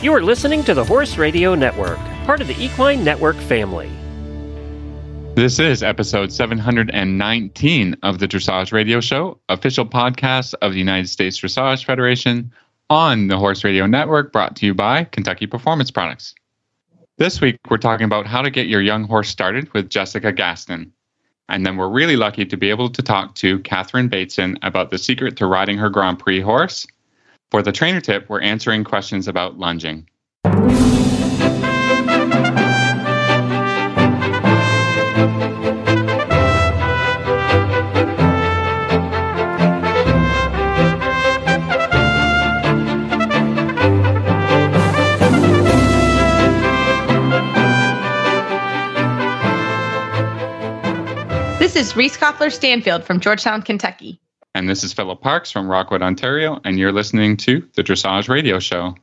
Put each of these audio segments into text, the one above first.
You are listening to the Horse Radio Network, part of the Equine Network family. This is episode 719 of the Dressage Radio Show, official podcast of the United States Dressage Federation on the Horse Radio Network, brought to you by Kentucky Performance Products. This week, we're talking about how to get your young horse started with Jessica Gaston. And then we're really lucky to be able to talk to Catherine Bateson about the secret to riding her Grand Prix horse. For the trainer tip, we're answering questions about lunging. This is Reese Koffler Stanfield from Georgetown, Kentucky. And this is Philip Parkes from Rockwood, Ontario, and you're listening to the Dressage Radio Show.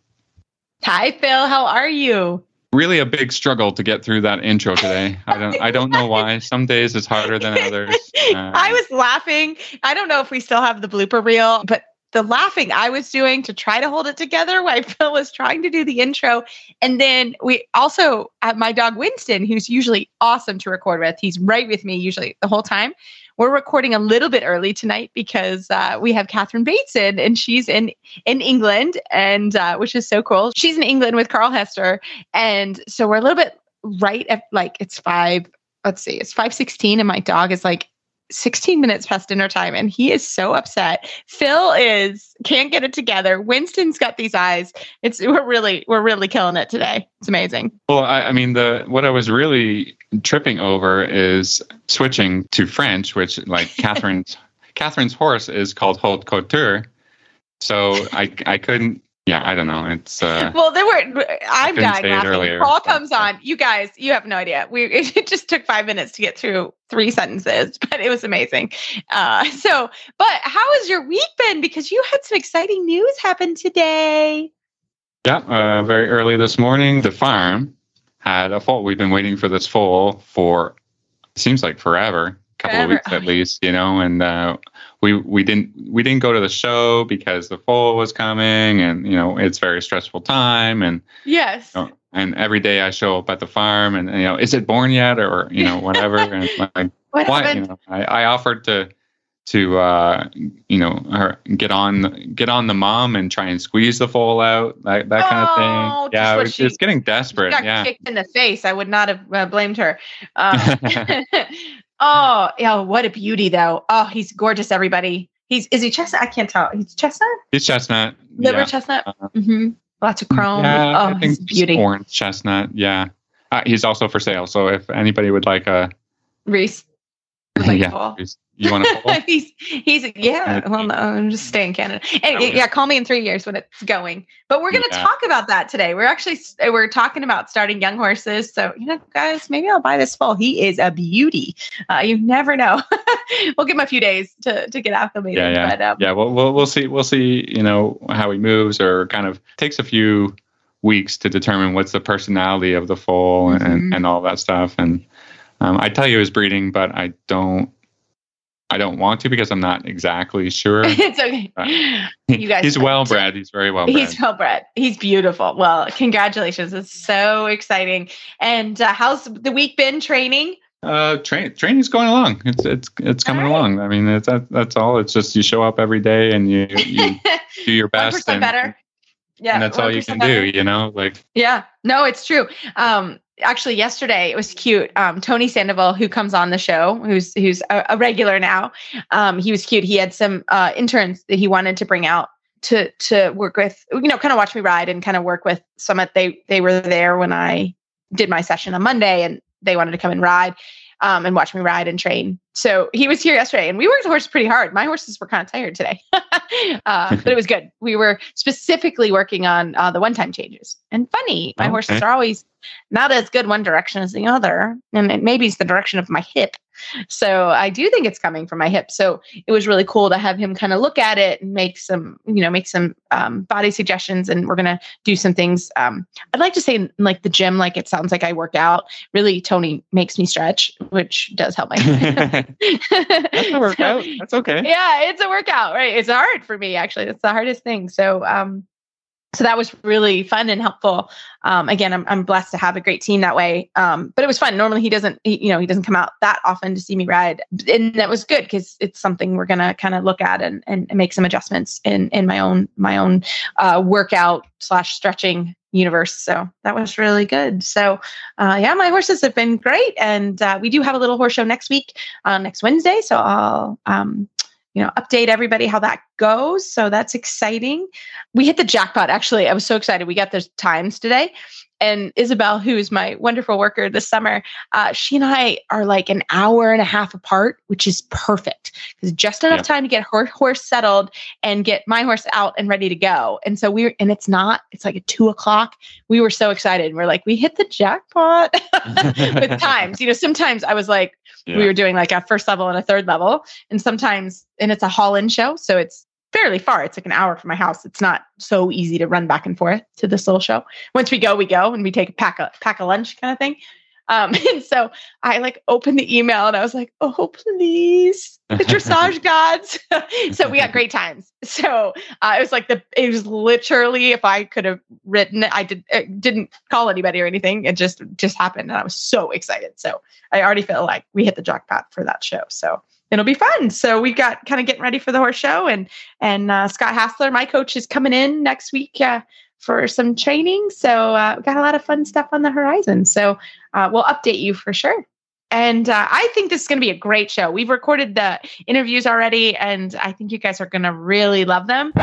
Hi, Phil. How are you? Really a big struggle to get through that intro today. I don't I don't know why. Some days it's harder than others. Uh, I was laughing. I don't know if we still have the blooper reel, but the laughing I was doing to try to hold it together while Phil was trying to do the intro. And then we also have my dog Winston, who's usually awesome to record with. He's right with me usually the whole time. We're recording a little bit early tonight because uh, we have Catherine Bateson, and she's in in England, and uh, which is so cool. She's in England with Carl Hester, and so we're a little bit right at like it's five. Let's see, it's five sixteen, and my dog is like 16 minutes past dinner time and he is so upset. Phil is can't get it together. Winston's got these eyes. It's we're really we're really killing it today. It's amazing. Well, I, I mean, the what I was really tripping over is switching to French, which like Catherine's Catherine's horse is called Haute Couture. So I I couldn't yeah, I don't know. It's uh, well, there were. I'm dying laughing. earlier, Paul comes on. You guys, you have no idea. We it just took five minutes to get through three sentences, but it was amazing. Uh, so, but how has your week been? Because you had some exciting news happen today. yeah. Uh, very early this morning, the farm had a foal. We've been waiting for this fall for seems like forever, couple Forever. of weeks at least, you know. And uh, we we didn't we didn't go to the show because the foal was coming, and you know it's a very stressful time, and Yes. Oh. and every day I show up at the farm, and you know, is it born yet, or you know, whatever. and it's like, What why? You know, I, I offered to to uh, you know her get on get on the mom and try and squeeze the foal out, that that kind of Oh, thing. just Yeah, what it's, she- it's getting desperate. got Yeah. kicked in the face. I would not have uh, blamed her. Uh, oh, yeah. What a beauty, though. Oh, he's gorgeous. Everybody. He's is he chestnut? I can't tell. He's chestnut, He's chestnut. liver yeah. chestnut. Uh, hmm Lots of chrome. Yeah, oh, I think he's beauty. orange chestnut. Yeah. Uh, he's also for sale. So if anybody would like a, Reese. Like yeah, you want foal? he's he's yeah. Well, no, I'm just staying in Canada. Yeah. call me in three years when it's going. But we're going to Yeah. talk about that today. We're actually we're talking about starting young horses. So you know, guys, maybe I'll buy this fall. He is a beauty. Uh, you never know. we'll give him a few days to to get acclimated. yeah, yeah, But, um, yeah. Well, we'll we'll see. We'll see. You know how he moves, or kind of takes a few weeks to determine what's the personality of the foal Mhm. and and all that stuff. And um, I tell you his breeding, but I don't. I don't want to because I'm not exactly sure. it's okay. You guys- he's well bred. He's very well bred. He's well bred. He's beautiful. Well, congratulations. It's so exciting. And uh, how's the week been training? Uh, train training's going along. It's it's it's coming right. along. I mean, it's that, that's all. It's just you show up every day and you you do your best, and, better. Yeah, and that's all you can better. do. You know, like Yeah, no, it's true. Um, actually, yesterday it was cute. Um, Tony Sandoval, who comes on the show, who's who's a, a regular now, um, he was cute. He had some uh, interns that he wanted to bring out to to work with, you know, kind of watch me ride and kind of work with Summit. They they were there when I did my session on Monday, and they wanted to come and ride. Um, and watch me ride and train. So he was here yesterday, and we worked the horse pretty hard. My horses were kind of tired today, uh, but it was good. We were specifically working on uh, the one-time changes. And funny, my horses are always not as good one direction as the other, and it maybe it's the direction of my hip. So I do think it's coming from my hip. So it was really cool to have him kind of look at it and make some, you know, make some um, body suggestions. And we're gonna do some things. Um, I'd like to say in, like the gym, like it sounds like I work out. Really, Tony makes me stretch, which does help my. That's a workout. That's okay. yeah, it's a workout, right? It's hard for me actually. It's the hardest thing. So um so that was really fun and helpful. Um, again, I'm, I'm blessed to have a great team that way. Um, but it was fun. Normally he doesn't, he, you know, he doesn't come out that often to see me ride. And that was good because it's something we're going to kind of look at and, and make some adjustments in, in my own, my own uh, workout slash stretching universe. So that was really good. So uh, yeah, my horses have been great. And uh, we do have a little horse show next week, uh, next Wednesday. So I'll, um, you know, update everybody how that goes. So that's exciting. We hit the jackpot. Actually, I was so excited. We got the times today. And Isabel, who is my wonderful worker this summer, uh, she and I are like an hour and a half apart, which is perfect because just enough yeah. time to get her horse settled and get my horse out and ready to go. And so we're, and it's not, it's like at two o'clock. We were so excited. We're like, we hit the jackpot with times. You know, sometimes I was like, yeah. we were doing like a first level and a third level. And sometimes, and it's a haul in show. So it's fairly far. It's like an hour from my house. It's not so easy to run back and forth to this little show. Once we go, we go and we take a pack a pack a lunch kind of thing. Um, and so I like opened the email and I was like, oh, please, the dressage gods. so we had great times. So uh, it was like the, it was literally, if I could have written it, I did, it didn't call anybody or anything. It just, just happened. And I was so excited. So I already feel like we hit the jackpot for that show. So it'll be fun. So we got kind of getting ready for the horse show and, and uh, Scott Hassler, my coach is coming in next week. Uh, for some training. So uh, we got a lot of fun stuff on the horizon. So uh, we'll update you for sure. And uh, I think this is going to be a great show. We've recorded the interviews already, and I think you guys are going to really love them. so,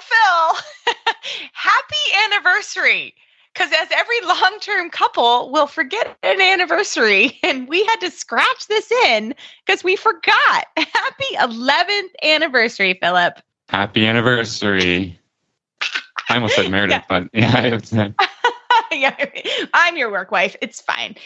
Phil, happy anniversary because as every long-term couple will forget an anniversary and we had to scratch this in because we forgot happy 11th anniversary philip Happy anniversary. I almost said Meredith, but yeah. but yeah. yeah, I'm your work wife. It's fine.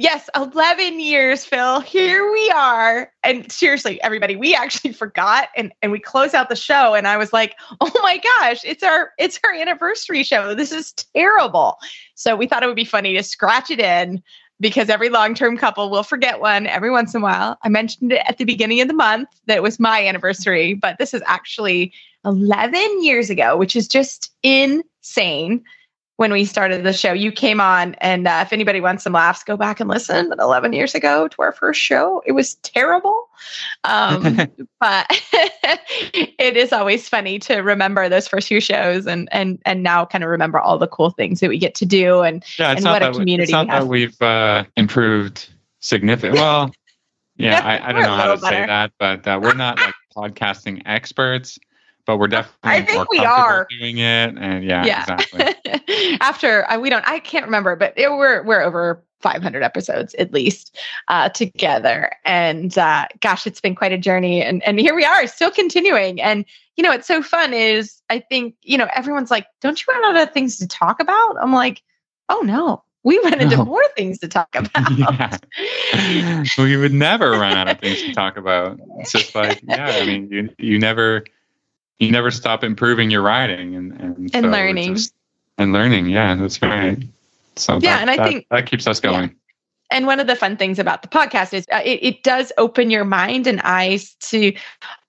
Yes, 11 years, Phil. Here we are. And seriously, everybody, we actually forgot and, and we close out the show. And I was like, oh my gosh, it's our it's our anniversary show. This is terrible. So we thought it would be funny to scratch it in because every long term couple will forget one every once in a while. I mentioned it at the beginning of the month that it was my anniversary, but this is actually 11 years ago, which is just insane when we started the show. You came on, and uh, if anybody wants some laughs, go back and listen. 11 years ago to our first show, it was terrible, um, but it is always funny to remember those first few shows, and and and now kind of remember all the cool things that we get to do, and yeah, and what a community. We, it's not we that we've uh, improved significantly. Well. Yeah, I, I, don't know how to better. say that, but uh, we're not like podcasting experts but we're definitely I think we are doing it. And yeah, yeah. exactly. After uh, we don't, I can't remember, but it, we're we're over 500 episodes at least uh, together. And uh, gosh, it's been quite a journey. And and here we are, still continuing. And you know, it's so fun. Is I think you know everyone's like, don't you run out of things to talk about? I'm like, oh no, we run into more things to talk about. Yeah. we would never run out of things to talk about. It's just like, yeah, I mean, you you never you never stop improving your riding and and, and so learning just, and learning. Yeah, that's right. So yeah, that, and I that, think that keeps us going. Yeah. And one of the fun things about the podcast is uh, it, it does open your mind and eyes to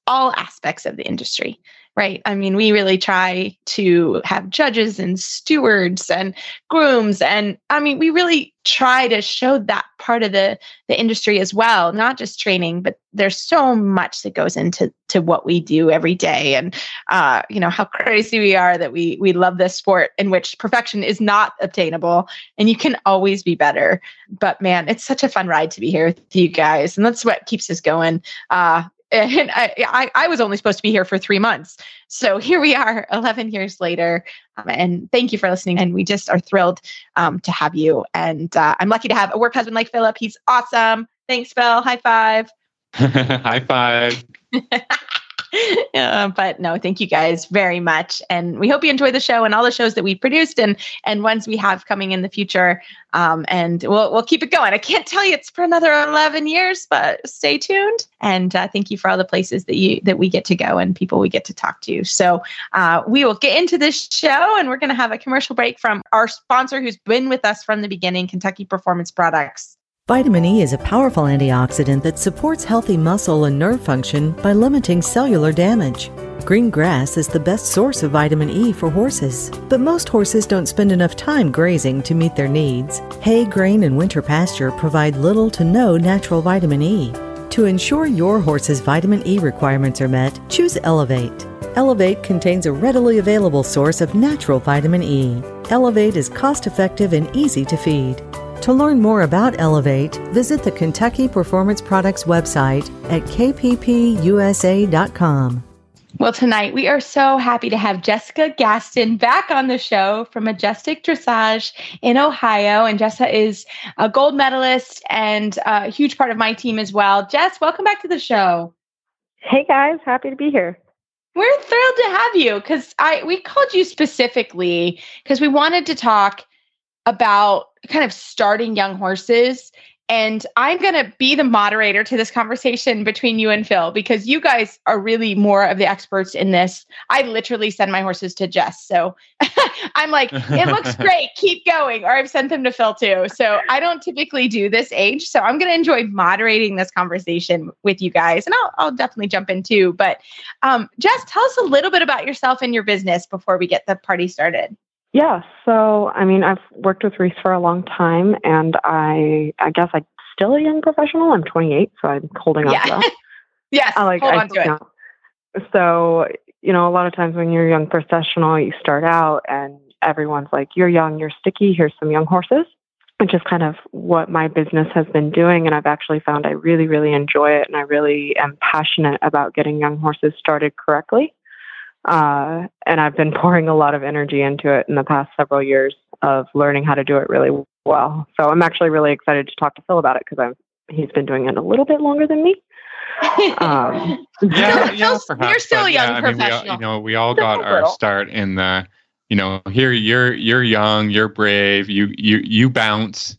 all aspects of the industry right? I mean, we really try to have judges and stewards and grooms. And I mean, we really try to show that part of the, the industry as well, not just training, but there's so much that goes into to what we do every day. And uh, you know, how crazy we are that we we love this sport in which perfection is not obtainable and you can always be better. But man, it's such a fun ride to be here with you guys. And that's what keeps us going. Uh, and I, I, I, was only supposed to be here for three months. So here we are 11 years later. Um, and thank you for listening. And we just are thrilled um, to have you. And uh, I'm lucky to have a work husband like Philip. He's awesome. Thanks, Phil. High five. High five. uh, but no, thank you guys very much, and we hope you enjoy the show and all the shows that we've produced and and ones we have coming in the future. Um, and we'll we'll keep it going. I can't tell you it's for another eleven years, but stay tuned. And uh, thank you for all the places that you that we get to go and people we get to talk to. So uh, we will get into this show, and we're going to have a commercial break from our sponsor, who's been with us from the beginning, Kentucky Performance Products. Vitamin E is a powerful antioxidant that supports healthy muscle and nerve function by limiting cellular damage. Green grass is the best source of vitamin E for horses, but most horses don't spend enough time grazing to meet their needs. Hay, grain, and winter pasture provide little to no natural vitamin E. To ensure your horse's vitamin E requirements are met, choose Elevate. Elevate contains a readily available source of natural vitamin E. Elevate is cost effective and easy to feed. To learn more about Elevate, visit the Kentucky Performance Products website at kppusa.com. Well, tonight we are so happy to have Jessica Gaston back on the show from Majestik Dressage in Ohio. And Jessica is a gold medalist and a huge part of my team as well. Jess, welcome back to the show. Hey guys, happy to be here. We're thrilled to have you because I we called you specifically because we wanted to talk about kind of starting young horses. And I'm going to be the moderator to this conversation between you and Phil because you guys are really more of the experts in this. I literally send my horses to Jess. So I'm like, it looks great. Keep going. Or I've sent them to Phil too. So I don't typically do this age. So I'm going to enjoy moderating this conversation with you guys. And I'll, I'll definitely jump in too. But um, Jess, tell us a little bit about yourself and your business before we get the party started. Yeah, so I mean, I've worked with Reese for a long time, and I, I guess I'm still a young professional. I'm 28, so I'm holding on yeah. to that. yes, I like, hold I, on to it. Know. So you know, a lot of times when you're a young professional, you start out, and everyone's like, "You're young, you're sticky. Here's some young horses." Which is kind of what my business has been doing, and I've actually found I really, really enjoy it, and I really am passionate about getting young horses started correctly. Uh, and I've been pouring a lot of energy into it in the past several years of learning how to do it really well. So I'm actually really excited to talk to Phil about it because I'm he's been doing it a little bit longer than me. Um, yeah, yeah, perhaps, you're still a young yeah, I mean, we all, you know, we all got our start in the, you know, here you're you're young, you're brave, you you you bounce,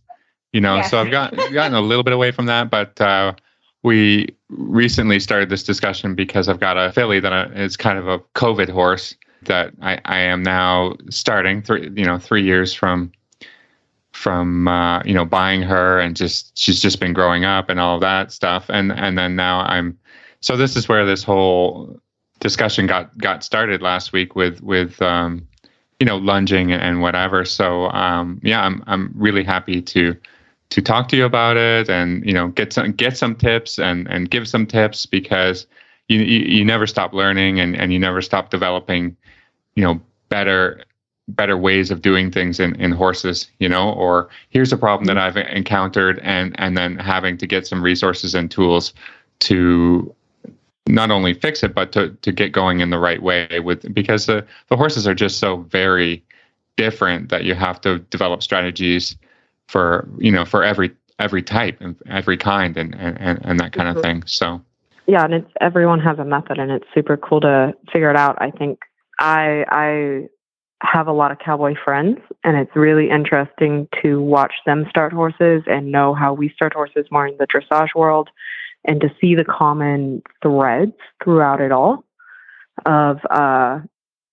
you know. Yeah. So I've got gotten a little bit away from that, but uh, we recently started this discussion because I've got a filly that is kind of a COVID horse that I, I am now starting three you know three years from from uh, you know buying her and just she's just been growing up and all that stuff. And and then now I'm so this is where this whole discussion got got started last week with with um, you know lunging and whatever. So um, yeah I'm I'm really happy to to talk to you about it and you know get some get some tips and and give some tips because you you, you never stop learning and and you never stop developing you know better better ways of doing things in, in horses you know or here's a problem that i've encountered and and then having to get some resources and tools to not only fix it but to to get going in the right way with because the the horses are just so very different that you have to develop strategies for you know for every every type and every kind and and, and that kind of thing so yeah, and it's everyone has a method, and it's super cool to figure it out. I think I I have a lot of cowboy friends, and it's really interesting to watch them start horses and know how we start horses more in the dressage world, and to see the common threads throughout it all. Of uh,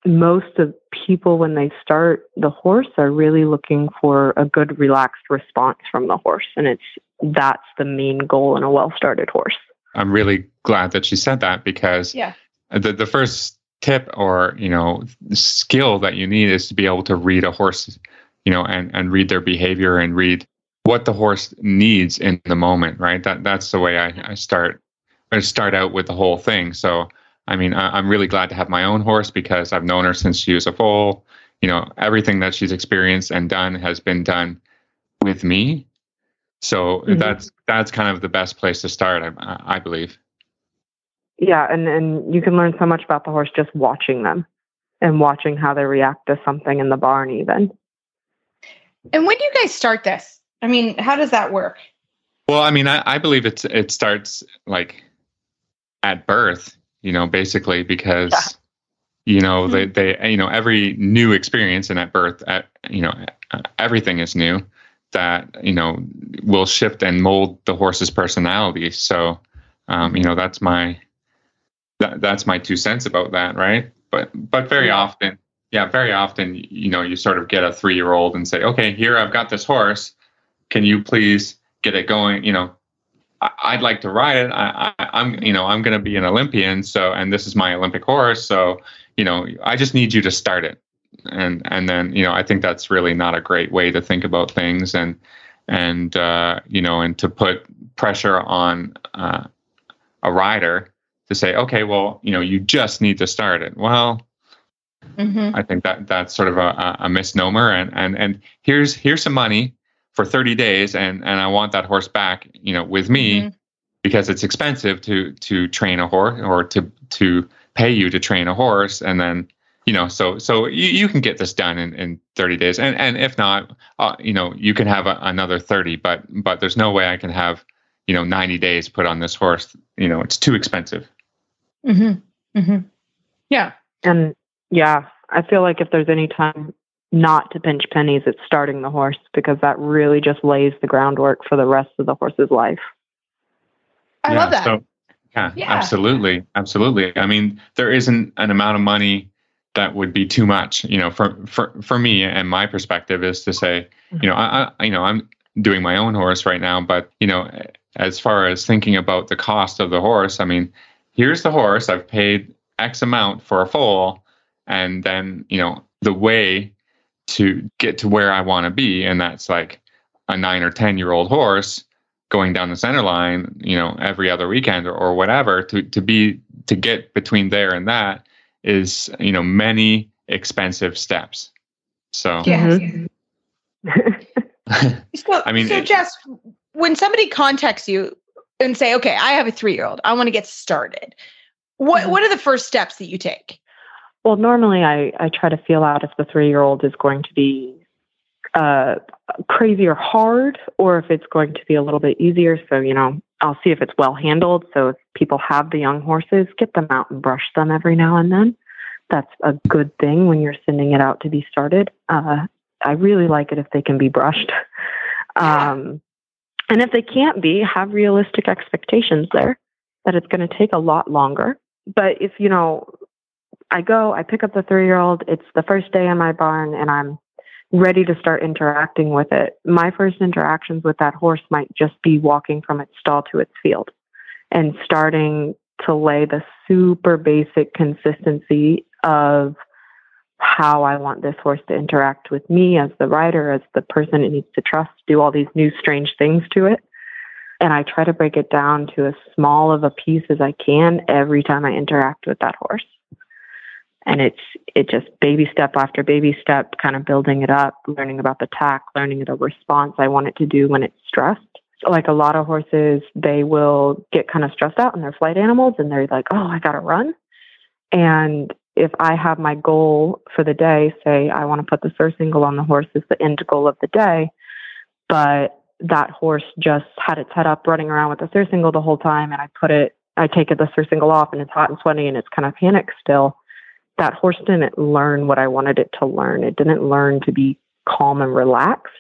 most of people when they start the horse are really looking for a good relaxed response from the horse, and it's that's the main goal in a well started horse. i'm really glad that she said that because Yeah. the the first tip or you know skill that you need is to be able to read a horse you know and and read their behavior and read what the horse needs in the moment right that that's the way i, I start I start out with the whole thing so i mean I, i'm really glad to have my own horse because i've known her since she was a foal you know everything that she's experienced and done has been done with me so Mhm. that's that's kind of the best place to start i, I believe Yeah, and and you can learn so much about the horse just watching them and watching how they react to something in the barn even. And when do you guys start this? I mean, how does that work? Well, I mean, I, I believe it's it starts like at birth, you know, basically because you know they they you know every new experience and at birth at you know uh, everything is new that you know will shift and mold the horse's personality. So, um, you know, that's my that, that's my two cents about that, right? But but very often, yeah, very often, you know, you sort of get a three year old and say, okay, here I've got this horse. Can you please get it going? You know, I, would like to ride it. I, I, am you know, I'm going to be an Olympian. So, and this is my Olympic horse. So, you know, I just need you to start it. And, and then, you know, I think that's really not a great way to think about things. And, and, uh, you know, and to put pressure on uh, a rider to say, okay, well, you know, you just need to start it. Well, mm-hmm. I think that that's sort of a, a misnomer. And, and, and here's, here's some money for 30 days and and I want that horse back, you know, with me mm-hmm. because it's expensive to to train a horse or to to pay you to train a horse and then you know so so you, you can get this done in, in 30 days. And and if not uh, you know you can have a, another 30 but but there's no way I can have you know 90 days put on this horse. You know it's too expensive. Mhm mhm yeah. And yeah I feel like if there's any time not to pinch pennies at starting the horse because that really just lays the groundwork for the rest of the horse's life. I yeah, love that. So, yeah, yeah, absolutely. Absolutely. I mean, there isn't an amount of money that would be too much, you know, for, for, for me and my perspective is to say, mm-hmm. you know, I, I, you know, I'm doing my own horse right now, but you know, as far as thinking about the cost of the horse, I mean, here's the horse, I've paid X amount for a foal, and then, you know, the way to get to where I want to be. And that's like a nine or 10 year old horse going down the center line, you know, every other weekend or, or whatever to, to be, to get between there and that is, you know, many expensive steps. So, yeah. so, I mean, so Jess, when somebody contacts you and say, okay, I have a three year old, I want to get started. What, mm-hmm. what are the first steps that you take? Well, normally I, I try to feel out if the three year old is going to be uh, crazy or hard or if it's going to be a little bit easier. So, you know, I'll see if it's well handled. So, if people have the young horses, get them out and brush them every now and then. That's a good thing when you're sending it out to be started. Uh, I really like it if they can be brushed. Um, and if they can't be, have realistic expectations there that it's going to take a lot longer. But if, you know, I go, I pick up the three year old. It's the first day in my barn, and I'm ready to start interacting with it. My first interactions with that horse might just be walking from its stall to its field and starting to lay the super basic consistency of how I want this horse to interact with me as the rider, as the person it needs to trust, do all these new strange things to it. And I try to break it down to as small of a piece as I can every time I interact with that horse and it's it just baby step after baby step kind of building it up learning about the tack learning the response i want it to do when it's stressed. So like a lot of horses they will get kind of stressed out and they're flight animals and they're like oh i gotta run. And if i have my goal for the day say i want to put the surcingle on the horse as the end goal of the day but that horse just had its head up running around with the surcingle the whole time and i put it i take it the surcingle off and it's hot and sweaty and it's kind of panicked still that horse didn't learn what I wanted it to learn. It didn't learn to be calm and relaxed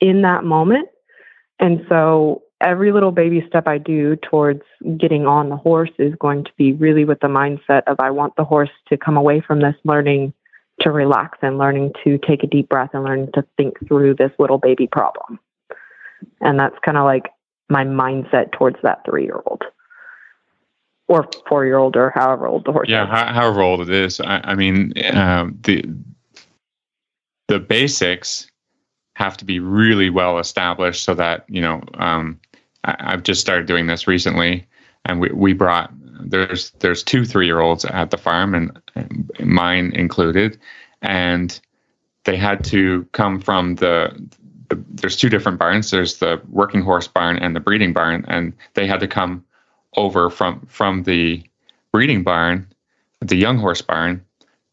in that moment. And so every little baby step I do towards getting on the horse is going to be really with the mindset of I want the horse to come away from this learning to relax and learning to take a deep breath and learning to think through this little baby problem. And that's kind of like my mindset towards that three year old or four year old or however old the horse yeah, is. Yeah, however old it is. I, I mean, um, the the basics have to be really well established so that you know. Um, I, have just started doing this recently, and we we brought there's there's two three year olds at the farm, and, and mine included, and they had to come from the there's two different barns. There's the working horse barn and the breeding barn, and they had to come over from from the breeding barn, the young horse barn,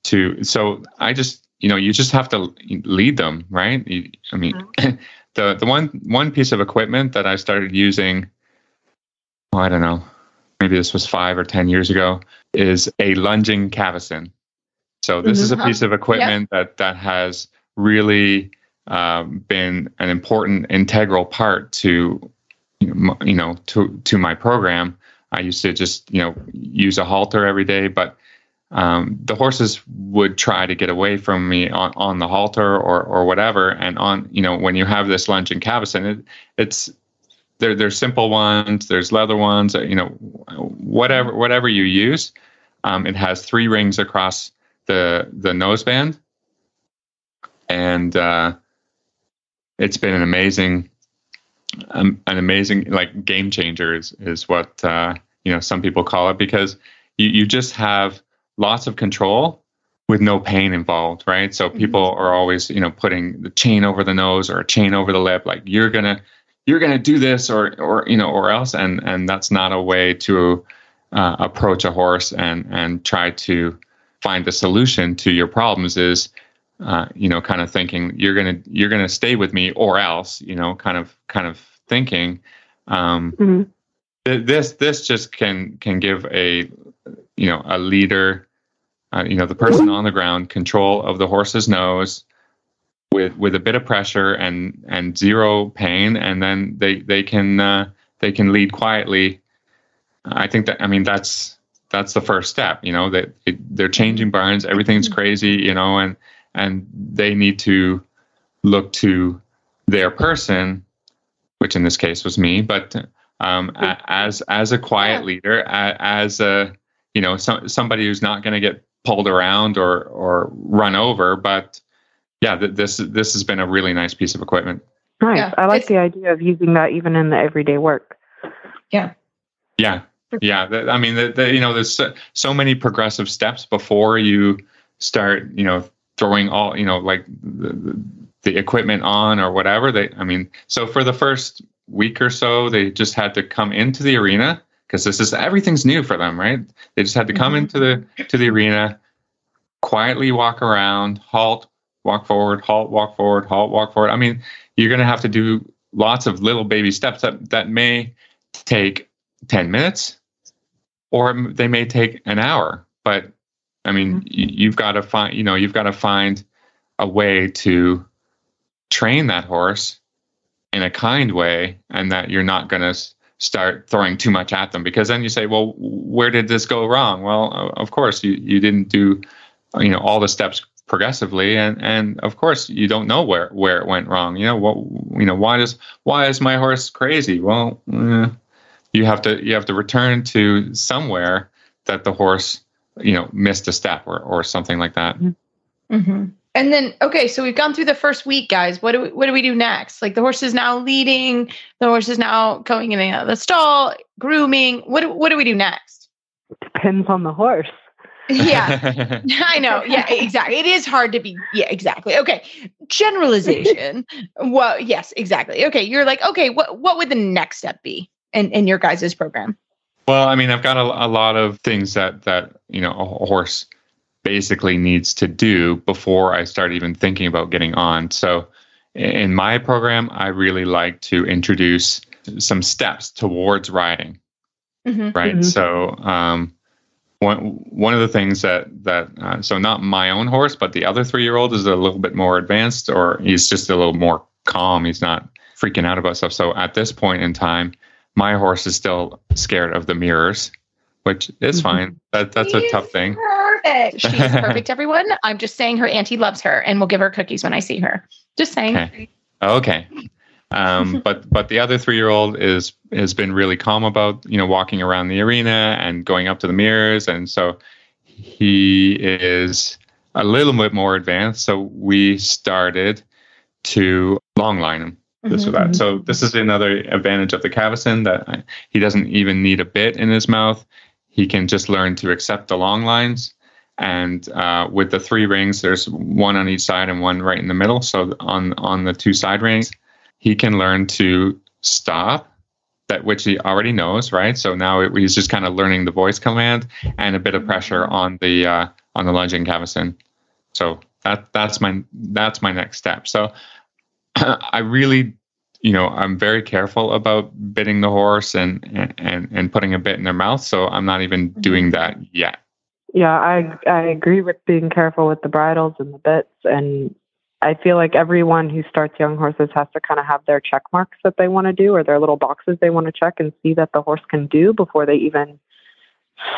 to so I just you know you just have to lead them right. You, I mean, mm-hmm. the the one one piece of equipment that I started using, well, I don't know, maybe this was five or ten years ago, is a lunging cavesson. So this mm-hmm. is a mm-hmm. piece of equipment yep. that that has really um, been an important integral part to you know, you know to to my program I used to just, you know, use a halter every day, but um, the horses would try to get away from me on, on the halter or, or whatever. And on, you know, when you have this lunging cavesson, it, it's there there's simple ones, there's leather ones, you know, whatever whatever you use. Um, it has three rings across the the noseband, and uh, it's been an amazing um, an amazing like game changer is is what uh, you know some people call it because you you just have lots of control with no pain involved, right? So mm-hmm. people are always you know putting the chain over the nose or a chain over the lip, like you're gonna you're gonna do this or or you know or else, and and that's not a way to uh, approach a horse and and try to find the solution to your problems is uh, you know, kind of thinking you're gonna you're gonna stay with me or else, you know, kind of kind of thinking. Um, mm-hmm. th- this this just can can give a you know a leader, uh, you know, the person on the ground control of the horse's nose with with a bit of pressure and and zero pain, and then they they can uh, they can lead quietly. I think that I mean that's that's the first step. You know that they're changing barns, everything's mm-hmm. crazy, you know, and and they need to look to their person, which in this case was me, but um, as as a quiet leader, as a you know so, somebody who's not going to get pulled around or or run over, but yeah, th- this this has been a really nice piece of equipment. Nice. Yeah, I like the idea of using that even in the everyday work. Yeah. Yeah. Yeah. I mean, the, the, you know, there's so, so many progressive steps before you start, you know, throwing all you know like the, the equipment on or whatever they i mean so for the first week or so they just had to come into the arena because this is everything's new for them right they just had to come mm-hmm. into the to the arena quietly walk around halt walk forward halt walk forward halt walk forward i mean you're going to have to do lots of little baby steps that that may take 10 minutes or they may take an hour but I mean, mm-hmm. you've got to find, you know, you've got to find a way to train that horse in a kind way and that you're not going to start throwing too much at them because then you say, well, where did this go wrong? Well, of course you, you didn't do, you know, all the steps progressively and and of course you don't know where where it went wrong you know what you know why does why is my horse crazy well eh, you have to you have to return to somewhere that the horse you know missed a step or or something like that. Mm-hmm. mm-hmm. And then okay, so we've gone through the first week, guys. What do we what do we do next? Like the horse is now leading, the horse is now going in the stall, grooming. What do, what do we do next? Depends on the horse. yeah i know yeah exactly it is hard to be yeah exactly okay generalization well yes exactly okay you're like okay what what would the next step be in in your guys' program well, I mean, I've got a, a lot of things that that you know a horse basically needs to do before I start even thinking about getting on. So, in my program, I really like to introduce some steps towards riding. Mm-hmm. Right. Mm-hmm. So, um, one one of the things that that uh, so not my own horse, but the other three year old is a little bit more advanced, or he's just a little more calm. He's not freaking out about stuff. So at this point in time, my horse is still scared of the mirrors, which is mm-hmm. fine. That that's She's a tough thing. Perfect. She's perfect, everyone. I'm just saying her auntie loves her and will give her cookies when I see her. Just saying. Okay. okay. Um, but but the other three year old is has been really calm about you know walking around the arena and going up to the mirrors, and so he is a little bit more advanced. So we started to long line him this mm-hmm. or that. Mm-hmm. So this is another advantage of the Cavesson that he doesn't even need a bit in his mouth. He can just learn to accept the long lines. And uh, with the three rings, there's one on each side and one right in the middle. So on on the two side rings, he can learn to stop, that which he already knows, right? So now it, he's just kind of learning the voice command and a bit of pressure mm-hmm. on the uh, on the lunging Cavesson. So that that's my that's my next step. So I really, you know, I'm very careful about bitting the horse and and and putting a bit in their mouth. So I'm not even mm-hmm. doing that yet. Yeah, I I agree with being careful with the bridles and the bits, and I feel like everyone who starts young horses has to kind of have their check marks that they want to do or their little boxes they want to check and see that the horse can do before they even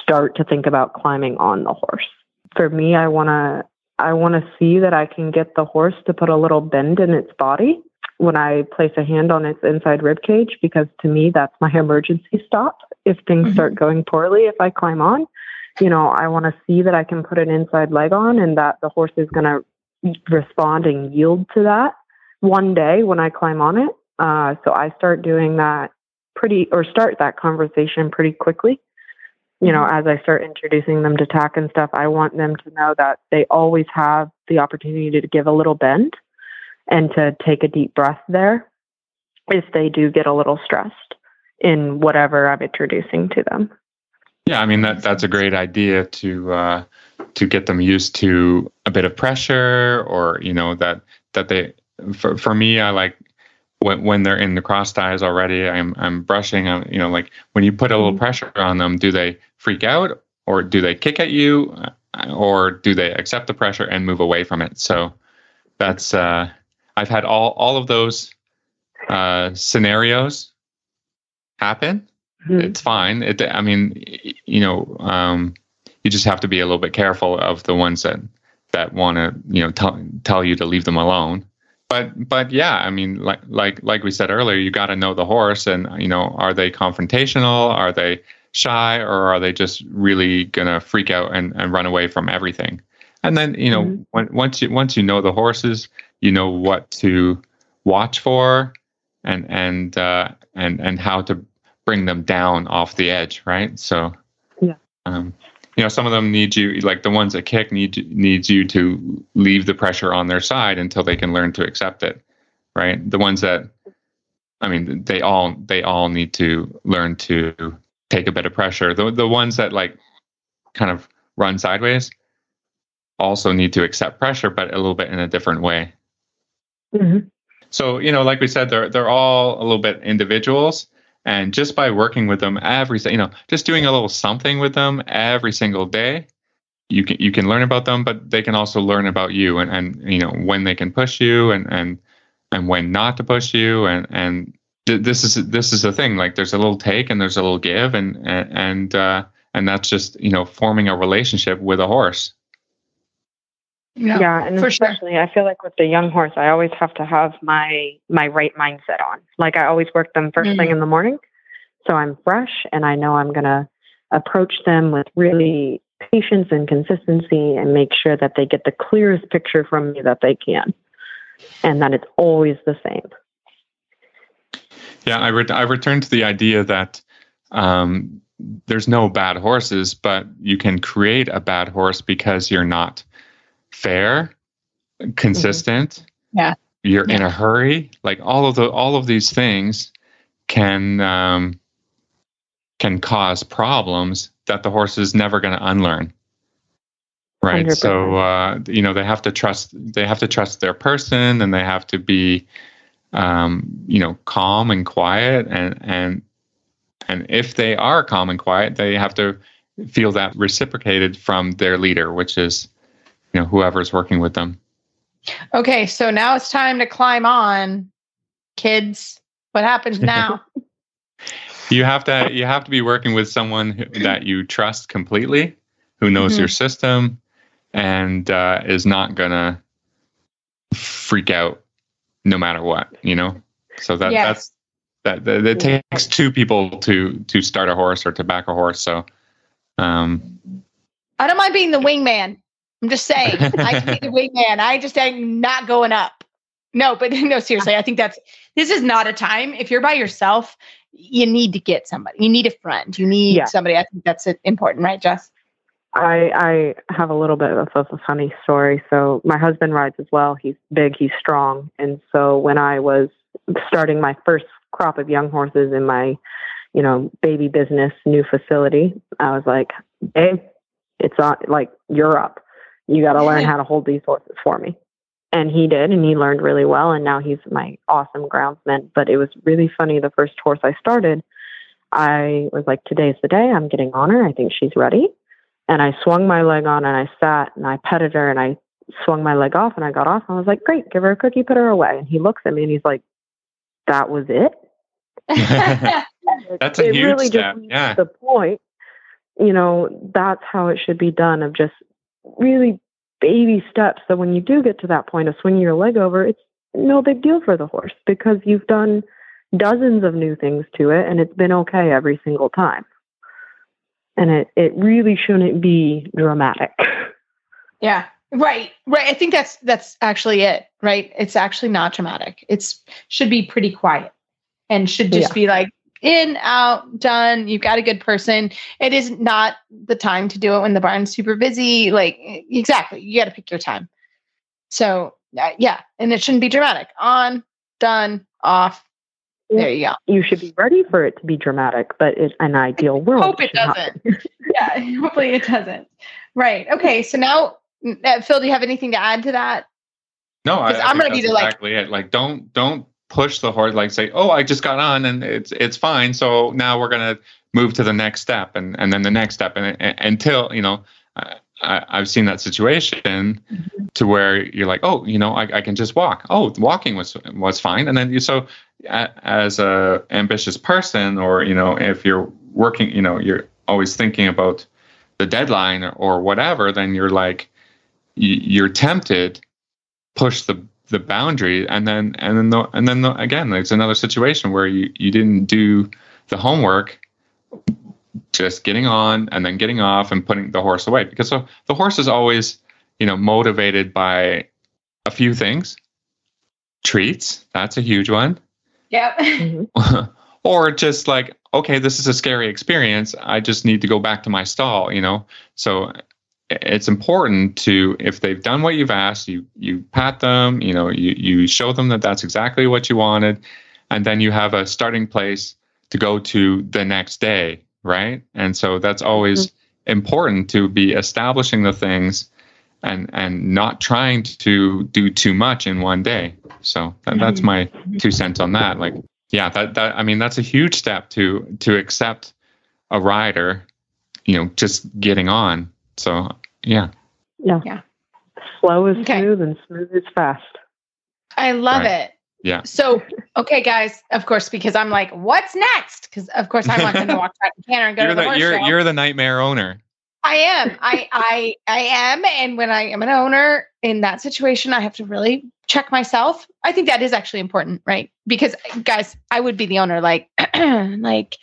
start to think about climbing on the horse. For me, I want to I want to see that I can get the horse to put a little bend in its body when I place a hand on its inside rib cage because to me that's my emergency stop if things mm-hmm. start going poorly if I climb on. You know, I want to see that I can put an inside leg on and that the horse is going to respond and yield to that one day when I climb on it. Uh, so I start doing that pretty or start that conversation pretty quickly. You know, mm-hmm. as I start introducing them to tack and stuff, I want them to know that they always have the opportunity to give a little bend and to take a deep breath there if they do get a little stressed in whatever I'm introducing to them. Yeah, I mean that that's a great idea to uh, to get them used to a bit of pressure, or you know that that they. For for me, I like when when they're in the cross ties already. I'm I'm brushing. I'm, you know, like when you put a little mm-hmm. pressure on them, do they freak out, or do they kick at you, or do they accept the pressure and move away from it? So that's uh, I've had all all of those uh, scenarios happen. Mm-hmm. It's fine. It, I mean, you know, um, you just have to be a little bit careful of the ones that that want to, you know, tell tell you to leave them alone. But but yeah, I mean, like like like we said earlier, you got to know the horse, and you know, are they confrontational? Are they shy, or are they just really gonna freak out and, and run away from everything? And then you know, mm-hmm. when, once you once you know the horses, you know what to watch for, and and uh, and and how to bring them down off the edge, right? So, yeah. Um, you know, some of them need you, like the ones that kick, need needs you to leave the pressure on their side until they can learn to accept it, right? The ones that, I mean, they all they all need to learn to take a bit of pressure. The the ones that like kind of run sideways also need to accept pressure, but a little bit in a different way. Mm-hmm. So, you know, like we said, they're they're all a little bit individuals. And just by working with them every, you know, just doing a little something with them every single day, you can you can learn about them, but they can also learn about you and and you know when they can push you and and and when not to push you and and this is this is the thing. Like there's a little take and there's a little give and and uh, and that's just you know forming a relationship with a horse. Yeah, yeah and especially sure. I feel like with the young horse, I always have to have my my right mindset on. Like I always work them 1st mm-hmm. thing in the morning, so I'm fresh and I know I'm gonna approach them with really patience and consistency and make sure that they get the clearest picture from me that they can, and that it's always the same. Yeah, I re- I return to the idea that um, there's no bad horses, but you can create a bad horse because you're not fair, consistent. Mm-hmm. Yeah. You're yeah. in a hurry. Like all of the all of these things can um, can cause problems that the horse is never going to unlearn. Right. 100%. So uh, you know they have to trust they have to trust their person and they have to be um, you know calm and quiet and and and if they are calm and quiet, they have to feel that reciprocated from their leader, which is you know whoever's working with them. Okay so now it's time to climb on kids. What happens now? You have to you have to be working with someone who, that you trust completely who knows mm-hmm. your system and uh, is not gonna freak out no matter what you know? So that yes. that's that, that it takes two people to to start a horse or to back a horse so um i don't mind being the wingman I'm just saying, I can be the wingman. I just am not going up. No, but no, seriously, I think that's this is not a time. If you're by yourself, you need to get somebody. You need a friend. You need yeah. somebody. I think that's important, right, Jess? I I have a little bit of a funny story. So my husband rides as well. He's big, he's strong, and so when I was starting my first crop of young horses in my, you know, baby business new facility, I was like, "Hey, it's on. Like you're up." You got to learn how to hold these horses for me. And he did, and he learned really well. And now he's my awesome groundsman. But it was really funny. The first horse I started, I was like, today's the day. I'm getting on her. I think she's ready. And I swung my leg on and I sat and I petted her and I swung my leg off and I got off. And I was like, great, give her a cookie, put her away. And he looks at me and he's like, that was it. that's a it huge really step. yeah. The point, you know, that's how it should be done of just really baby steps. So when you do get to that point of swinging your leg over, it's no big deal for the horse because you've done dozens of new things to it and it's been okay every single time. And it, it really shouldn't be dramatic. Yeah. Right. Right. I think that's that's actually it, right? It's actually not dramatic. It's should be pretty quiet and should just Yeah. be like in, out, done. You've got a good person. It is not the time to do it when the barn's super busy. Like exactly. You got to pick your time. So uh, yeah, and it shouldn't be dramatic. On, done, off. There you go. You should be ready for it to be dramatic, but in an ideal world. Hope it doesn't. yeah, hopefully it doesn't. Right. Okay. So now, uh, Phil, do you have anything to add to that? No, I I'm think ready that's to, like- exactly it. Like, don't don't push the horse. Like, say, oh, I just got on and it's it's fine. So now we're gonna move to the next step and and then the next step and, and until you know. I, I, I've seen that situation Mm-hmm. to where you're like, oh, you know, I, I can just walk. Oh, walking was was fine, and then you so a, as a ambitious person, or you know, if you're working, you know, you're always thinking about the deadline or whatever, then you're like, you're tempted push the the boundary and then and then the, and then the, again there's another situation where you you didn't do the homework just getting on and then getting off and putting the horse away. Because so the horse is always you know motivated by a few things. Treats that's a huge one. Yeah. Mhm. or just like okay this is a scary experience. I just need to go back to my stall you know? So it's important to if they've done what you've asked you you pat them you know you you show them that that's exactly what you wanted and then you have a starting place to go to the next day right? And so that's always mm-hmm. important to be establishing the things and and not trying to do too much in one day. So that, that's mm-hmm. my two cents on that. Like yeah that, that i mean that's a huge step to to accept a rider you know just getting on so yeah Yeah. Yeah. Slow is Okay. smooth and smooth is fast. I love Right. it. Yeah. So, okay, guys, of course, because I'm like, what's next? Because of course I want not going to walk back the Canter and go you're to the, the horse you're show. you're the nightmare owner I am. I I I am. And when I am an owner in that situation, I have to really check myself. I think that is actually important, right? Because guys, I would be the owner, like, like,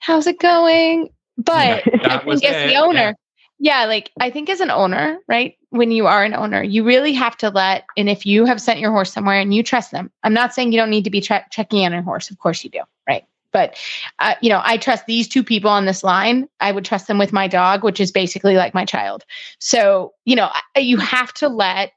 how's it going? But I think as it, the owner, yeah. like I think as an owner, right? When you are an owner, you really have to let, and if you have sent your horse somewhere and you trust them, I'm not saying you don't need to be tre- checking on your horse. Of course you do, right? But uh, you know, I trust these two people on this line. I would trust them with my dog, which is basically like my child. So you know, you have to let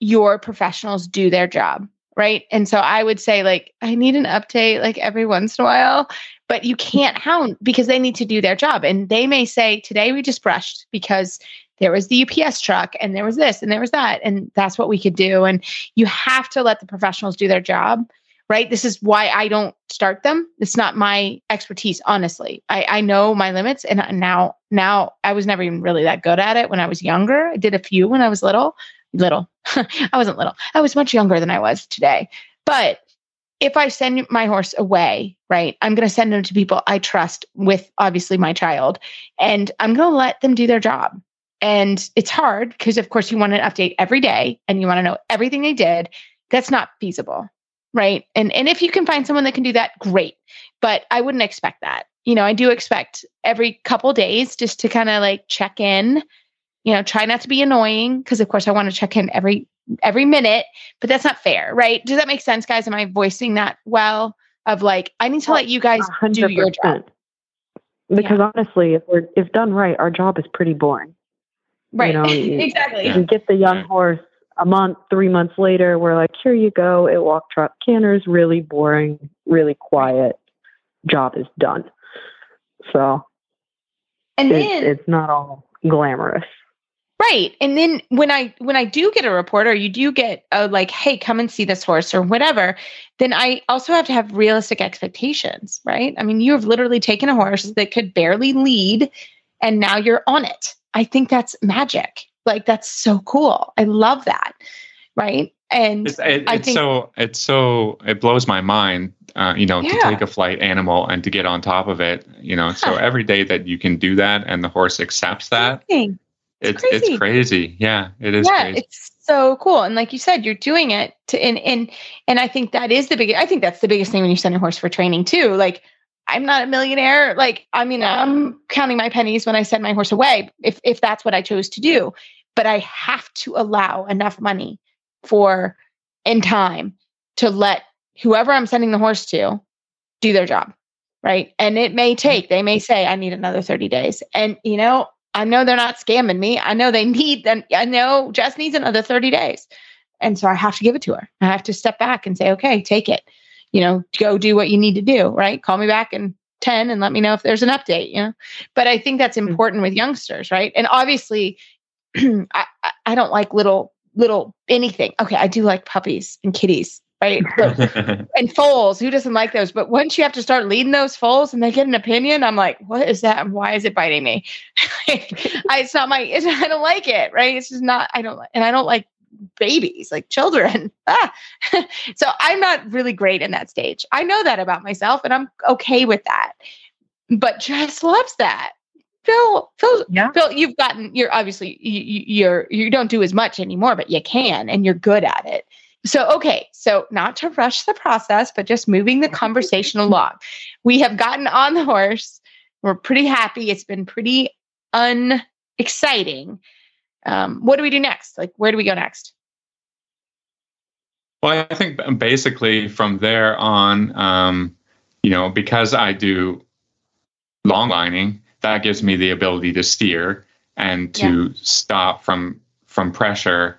your professionals do their job, right? And so I would say, like, I need an update like every once in a while, but you can't hound because they need to do their job. And they may say, today we just brushed because there was the UPS truck and there was this and there was that. And that's what we could do. And you have to let the professionals do their job, right? This is why I don't start them. It's not my expertise, honestly. I, I know my limits. And now, now I was never even really that good at it when I was younger. I did a few when I was little, little. I wasn't little. I was much younger than I was today. But if I send my horse away, right, I'm going to send him to people I trust with obviously my child, and I'm going to let them do their job. And it's hard because, of course, you want an update every day and you want to know everything they did. That's not feasible, right? And and if you can find someone that can do that, great. But I wouldn't expect that. You know, I do expect every couple days just to kind of like check in. You know, try not to be annoying because, of course, I want to check in every every minute but that's not fair, right? Does that make sense, guys? Am I voicing that well? Of like, I need to oh, let you guys A do your job, 100%. Because honestly, if we're if done right, our job is pretty boring. right? know, you- exactly. Yeah. We get the young horse a month, three months later, we're like, here you go. It walk trot. Canter's really boring, really quiet. Job is done. So And it's, then, it's not all glamorous. Right, and then when I when I do get a report, or you do get a like, hey, come and see this horse, or whatever, then I also have to have realistic expectations, right? I mean, you have literally taken a horse that could barely lead, and now you're on it. I think that's magic. Like that's so cool. I love that, right? And It's, it, I it's think- so it's so it blows my mind, uh, you know, to take a flight animal and to get on top of it, you know. So every day that you can do that and the horse accepts that, Amazing. It's it's crazy. It's crazy. Yeah, it is. Yeah, crazy. it's so cool. And like you said, you're doing it to and and and I think that is the biggest. I think that's the biggest thing when you send your horse for training too. Like I'm not a millionaire. Like I mean, I'm counting my pennies when I send my horse away if if that's what I chose to do. But I have to allow enough money for in time to let whoever I'm sending the horse to do their job. Right. And it may mm-hmm. take, they may say, I need another 30 days. And, you know, I know they're not scamming me. I know they need them. I know Jess needs another 30 days. And so I have to give it to her. I have to step back and say, okay, take it. You know, go do what you need to do, right? Call me back in 10 and let me know if there's an update, you know. But I think that's mm-hmm. important with youngsters, right? And obviously, I, I don't like little little anything. Okay, I do like puppies and kitties, right? But, and foals. Who doesn't like those? But once you have to start leading those foals and they get an opinion, I'm like, what is that? Why is it biting me? I, it's not my. It's, I don't like it. Right? It's just not. I don't. And I don't like babies, like children. Ah. so I'm not really great in that stage. I know that about myself, and I'm okay with that. But Jess loves that. Phil, Phil, yeah. Phil, you've gotten. You're obviously you, you're you don't do as much anymore, but you can, and you're good at it. So okay, so not to rush the process, but just moving the conversation along. We have gotten on the horse. We're pretty happy. It's been pretty unexciting. Um, what do we do next? Like, where do we go next? Well, I think basically from there on, um, you know, because I do long lining, that gives me the ability to steer and to yeah. stop from from pressure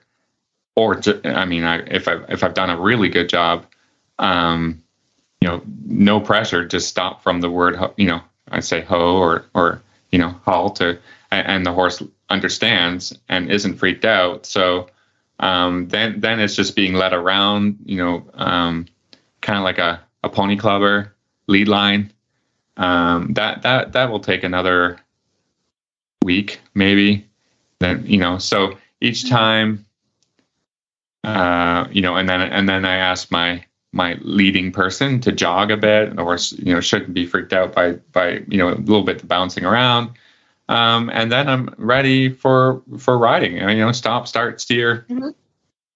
or to, I mean I, if I if I've done a really good job um, you know no pressure just stop from the word you know I say ho or or you know halt or and the horse understands and isn't freaked out so um, then then it's just being led around you know um, kind of like a, a pony clubber lead line um, that that that will take another week maybe. Then you know, so each mm-hmm. time, uh, you know, and then and then I ask my my leading person to jog a bit, or you know, shouldn't be freaked out by by you know a little bit bouncing around. Um, and then I'm ready for for riding. And, you know, stop, start, steer. Mm-hmm.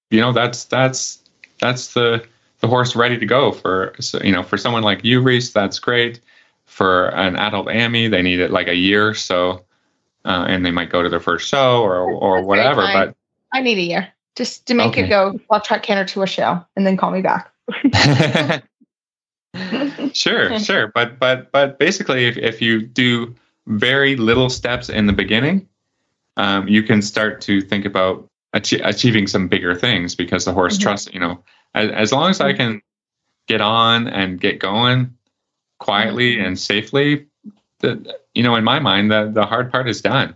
You know, that's that's that's the the horse ready to go for so, you know for someone like you, Reese. That's great for an adult AMI, they need it like a year. So, uh, and they might go to their first show or or whatever. But I need a year just to make okay. it go. I'll try canter to a show and then call me back. sure, sure. But but but basically, if if you do very little steps in the beginning, um, you can start to think about ach- achieving some bigger things because the horse mm-hmm. trusts. You know, as, as long as I mm-hmm. can get on and get going, quietly mm-hmm. and safely, the, you know, in my mind, the, the hard part is done.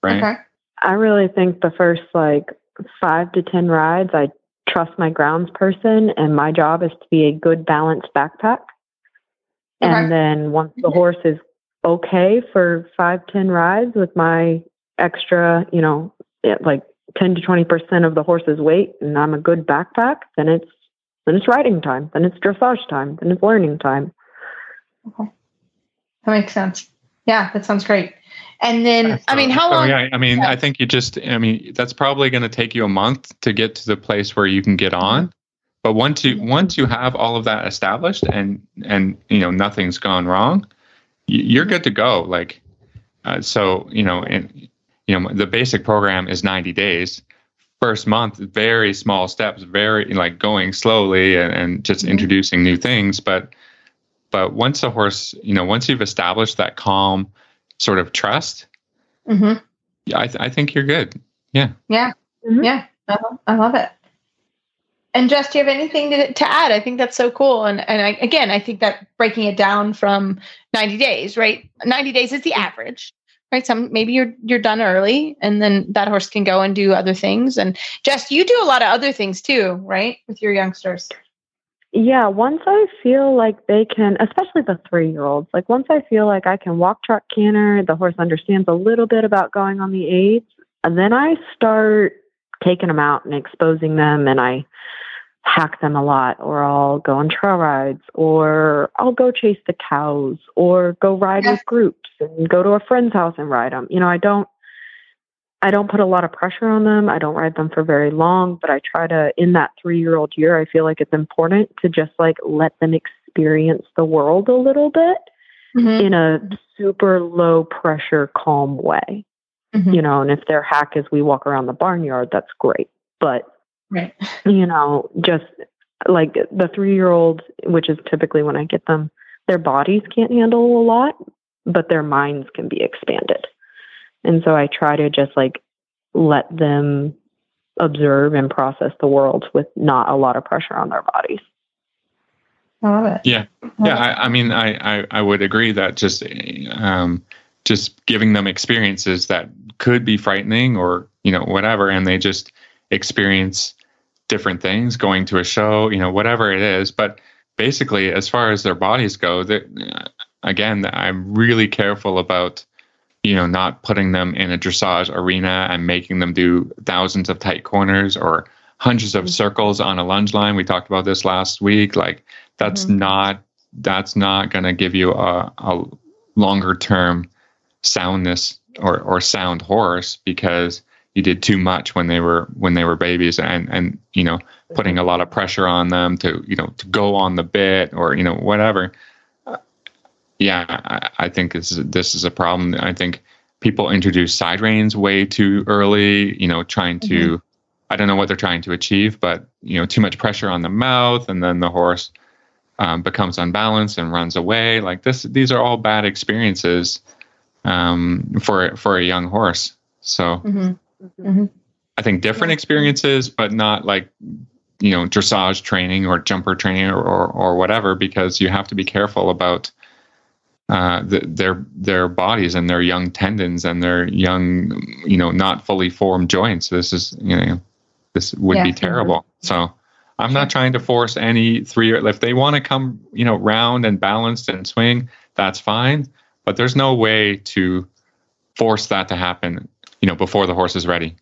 Right. Okay. I really think the first like five to 10 rides, I trust my grounds person, and my job is to be a good balanced backpack. Okay. And then once the horse is okay for five, 10 rides with my extra, you know, like 10 to 20% of the horse's weight, and I'm a good backpack, then it's then it's riding time, then it's dressage time, then it's learning time. Okay. That makes sense. Yeah, that sounds great. And then, so, I mean, how long? yeah, I mean. I think you just, I mean, that's probably going to take you a month to get to the place where you can get on. But once you mm-hmm. once you have all of that established and and you know nothing's gone wrong, you're good to go. Like, uh, so you know, and you know, the basic program is 90 days. First month, very small steps, very like going slowly and, and just mm-hmm. introducing new things. But but once a horse, you know, once you've established that calm sort of trust, mm-hmm. I, th- I think you're good. Yeah. Yeah. Mm-hmm. Yeah. I love, I love it. And Jess, do you have anything to, to add? I think that's so cool. And and I, again, I think that breaking it down from 90 days, right? 90 days is the average, right? Some maybe you're you're done early, and then that horse can go and do other things. And Jess, you do a lot of other things too, right? With your youngsters. Yeah, once I feel like they can, especially the three year olds, like once I feel like I can walk, trot, canter, the horse understands a little bit about going on the aids, and then I start taking them out and exposing them, and I hack them a lot, or I'll go on trail rides, or I'll go chase the cows, or go ride with groups and go to a friend's house and ride them. You know, I don't I don't put a lot of pressure on them. I don't ride them for very long, but I try to, in that three year old year, I feel like it's important to just like let them experience the world a little bit mm-hmm. in a super low pressure, calm way. Mm-hmm. You know, and if their hack is we walk around the barnyard, that's great. But, right. you know, just like the three year old, which is typically when I get them, their bodies can't handle a lot, but their minds can be expanded. And so I try to just like let them observe and process the world with not a lot of pressure on their bodies. I love it. Yeah, yeah. I, I, mean, I, I, I would agree that just um, just giving them experiences that could be frightening or you know whatever, and they just experience different things, going to a show, you know, whatever it is. But basically, as far as their bodies go, that again, I'm really careful about you know, not putting them in a dressage arena and making them do thousands of tight corners or hundreds of mm-hmm. circles on a lunge line. We talked about this last week. Like that's mm-hmm. not that's not going to give you a, a longer term soundness or or sound horse because you did too much when they were when they were babies and and you know putting a lot of pressure on them to you know to go on the bit or you know whatever yeah, I, I think this is this is a problem. I think people introduce side reins way too early. You know, trying to mm-hmm. I don't know what they're trying to achieve, but you know, too much pressure on the mouth, and then the horse um, becomes unbalanced and runs away. Like this, these are all bad experiences um, for for a young horse. So, mm-hmm. Mm-hmm. I think different experiences, but not like you know dressage training or jumper training or, or, or whatever, because you have to be careful about uh, the, their their bodies and their young tendons and their young, you know, not fully formed joints. This is, you know, this would yeah. be terrible. So I'm not trying to force any three. If they want to come, you know, round and balanced and swing, that's fine. But there's no way to force that to happen, you know, before the horse is ready.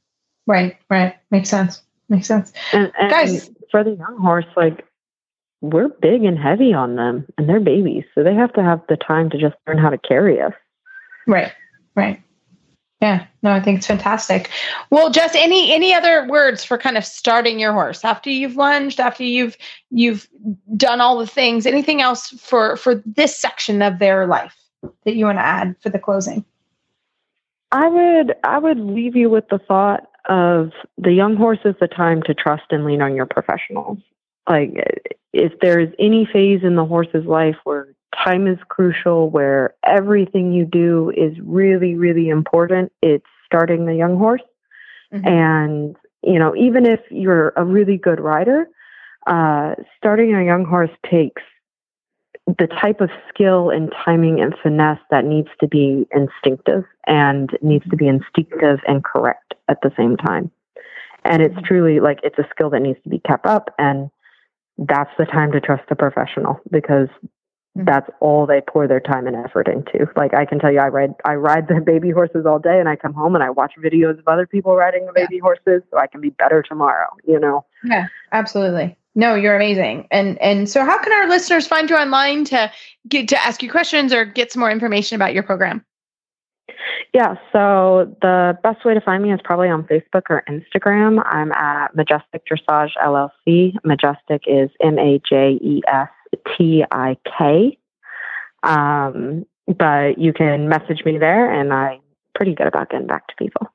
Right. Right. Makes sense. Makes sense. And, and Guys, for the young horse, like we're big and heavy on them and they're babies. So they have to have the time to just learn how to carry us. Right. Right. Yeah. No, I think it's fantastic. Well, just any any other words for kind of starting your horse after you've lunged, after you've you've done all the things, anything else for for this section of their life that you want to add for the closing? I would I would leave you with the thought of the young horse is the time to trust and lean on your professionals. Like if there's any phase in the horse's life where time is crucial, where everything you do is really, really important, it's starting the young horse. Mm-hmm. And, you know, even if you're a really good rider, uh, starting a young horse takes the type of skill and timing and finesse that needs to be instinctive and needs to be instinctive and correct at the same time. And it's mm-hmm. truly like it's a skill that needs to be kept up. And that's the time to trust a professional because mm-hmm. that's all they pour their time and effort into. Like I can tell you, I ride I ride the baby horses all day, and I come home and I watch videos of other people riding the baby yeah. horses, so I can be better tomorrow. You know? Yeah, absolutely. No, you're amazing. And and so, how can our listeners find you online to get to ask you questions or get some more information about your program? Yeah, so the best way to find me is probably on Facebook or Instagram. I'm at Majestik Dressage LLC. Majestik is M A J E S T I K. Um, but you can message me there, and I'm pretty good about getting back to people.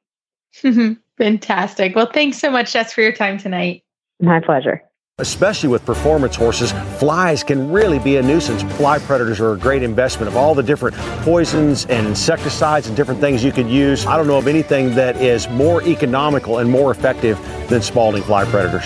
Fantastic. Well, thanks so much, Jess, for your time tonight. My pleasure. Especially with performance horses, flies can really be a nuisance. Fly predators are a great investment of all the different poisons and insecticides and different things you could use. I don't know of anything that is more economical and more effective than Spalding fly predators.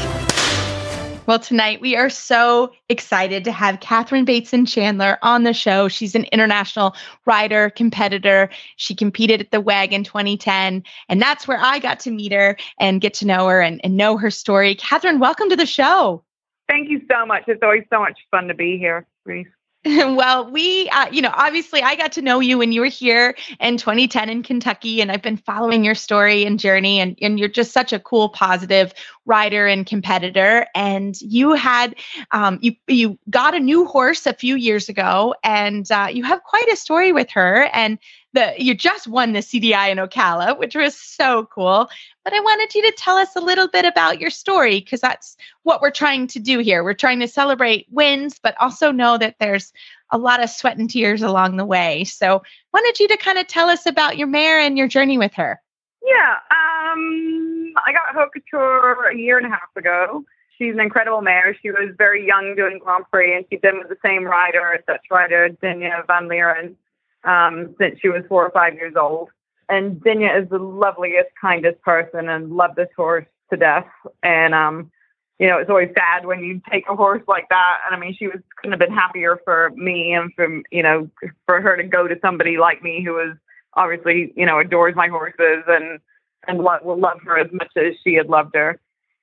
Well, tonight we are so excited to have Catherine Bateson Chandler on the show. She's an international rider, competitor. She competed at the WEG in 2010, and that's where I got to meet her and get to know her and, and know her story. Catherine, welcome to the show. Thank you so much. It's always so much fun to be here, Reese. well, we, uh, you know, obviously I got to know you when you were here in 2010 in Kentucky, and I've been following your story and journey, and, and you're just such a cool, positive rider and competitor. And you had, um, you, you got a new horse a few years ago, and uh, you have quite a story with her. And the you just won the CDI in Ocala, which was so cool. But I wanted you to tell us a little bit about your story because that's what we're trying to do here. We're trying to celebrate wins, but also know that there's a lot of sweat and tears along the way. So, wanted you to kind of tell us about your mare and your journey with her. Yeah, um, I got Couture a year and a half ago. She's an incredible mare. She was very young doing Grand Prix, and she's been with the same rider, Dutch rider, Dinja van Lieren, um, since she was four or five years old. And Dinja is the loveliest, kindest person and loved this horse to death. And um, you know, it's always sad when you take a horse like that. And I mean, she was couldn't have been happier for me and for, you know, for her to go to somebody like me who was obviously, you know, adores my horses and, and lo- will love her as much as she had loved her.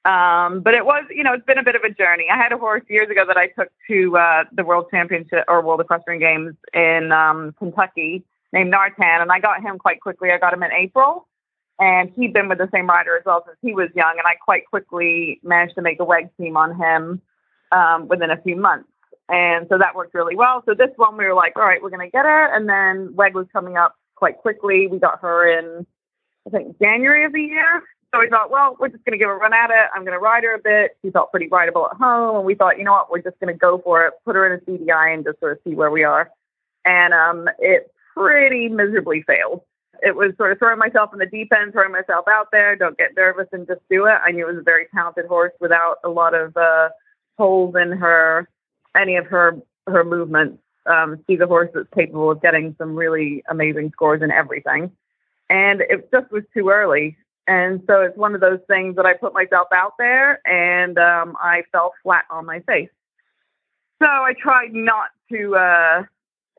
Um, but it was, you know, it's been a bit of a journey. I had a horse years ago that I took to uh, the World Championship or World Equestrian Games in um, Kentucky named Nartan, and I got him quite quickly. I got him in April, and he'd been with the same rider as well since he was young, and I quite quickly managed to make a WEG team on him um, within a few months. And so that worked really well. So this one, we were like, all right, we're going to get her. And then WEG was coming up quite quickly. We got her in, I think, January of the year. So we thought, well, we're just going to give a run at it. I'm going to ride her a bit. She felt pretty rideable at home. And we thought, you know what, we're just going to go for it, put her in a CDI and just sort of see where we are. And um, it pretty miserably failed it was sort of throwing myself in the deep end, throwing myself out there. Don't get nervous and just do it. I knew it was a very talented horse without a lot of uh, holes in her, any of her her movements. Um, she's a horse that's capable of getting some really amazing scores in everything, and it just was too early. And so it's one of those things that I put myself out there, and um, I fell flat on my face. So I tried not to. Uh,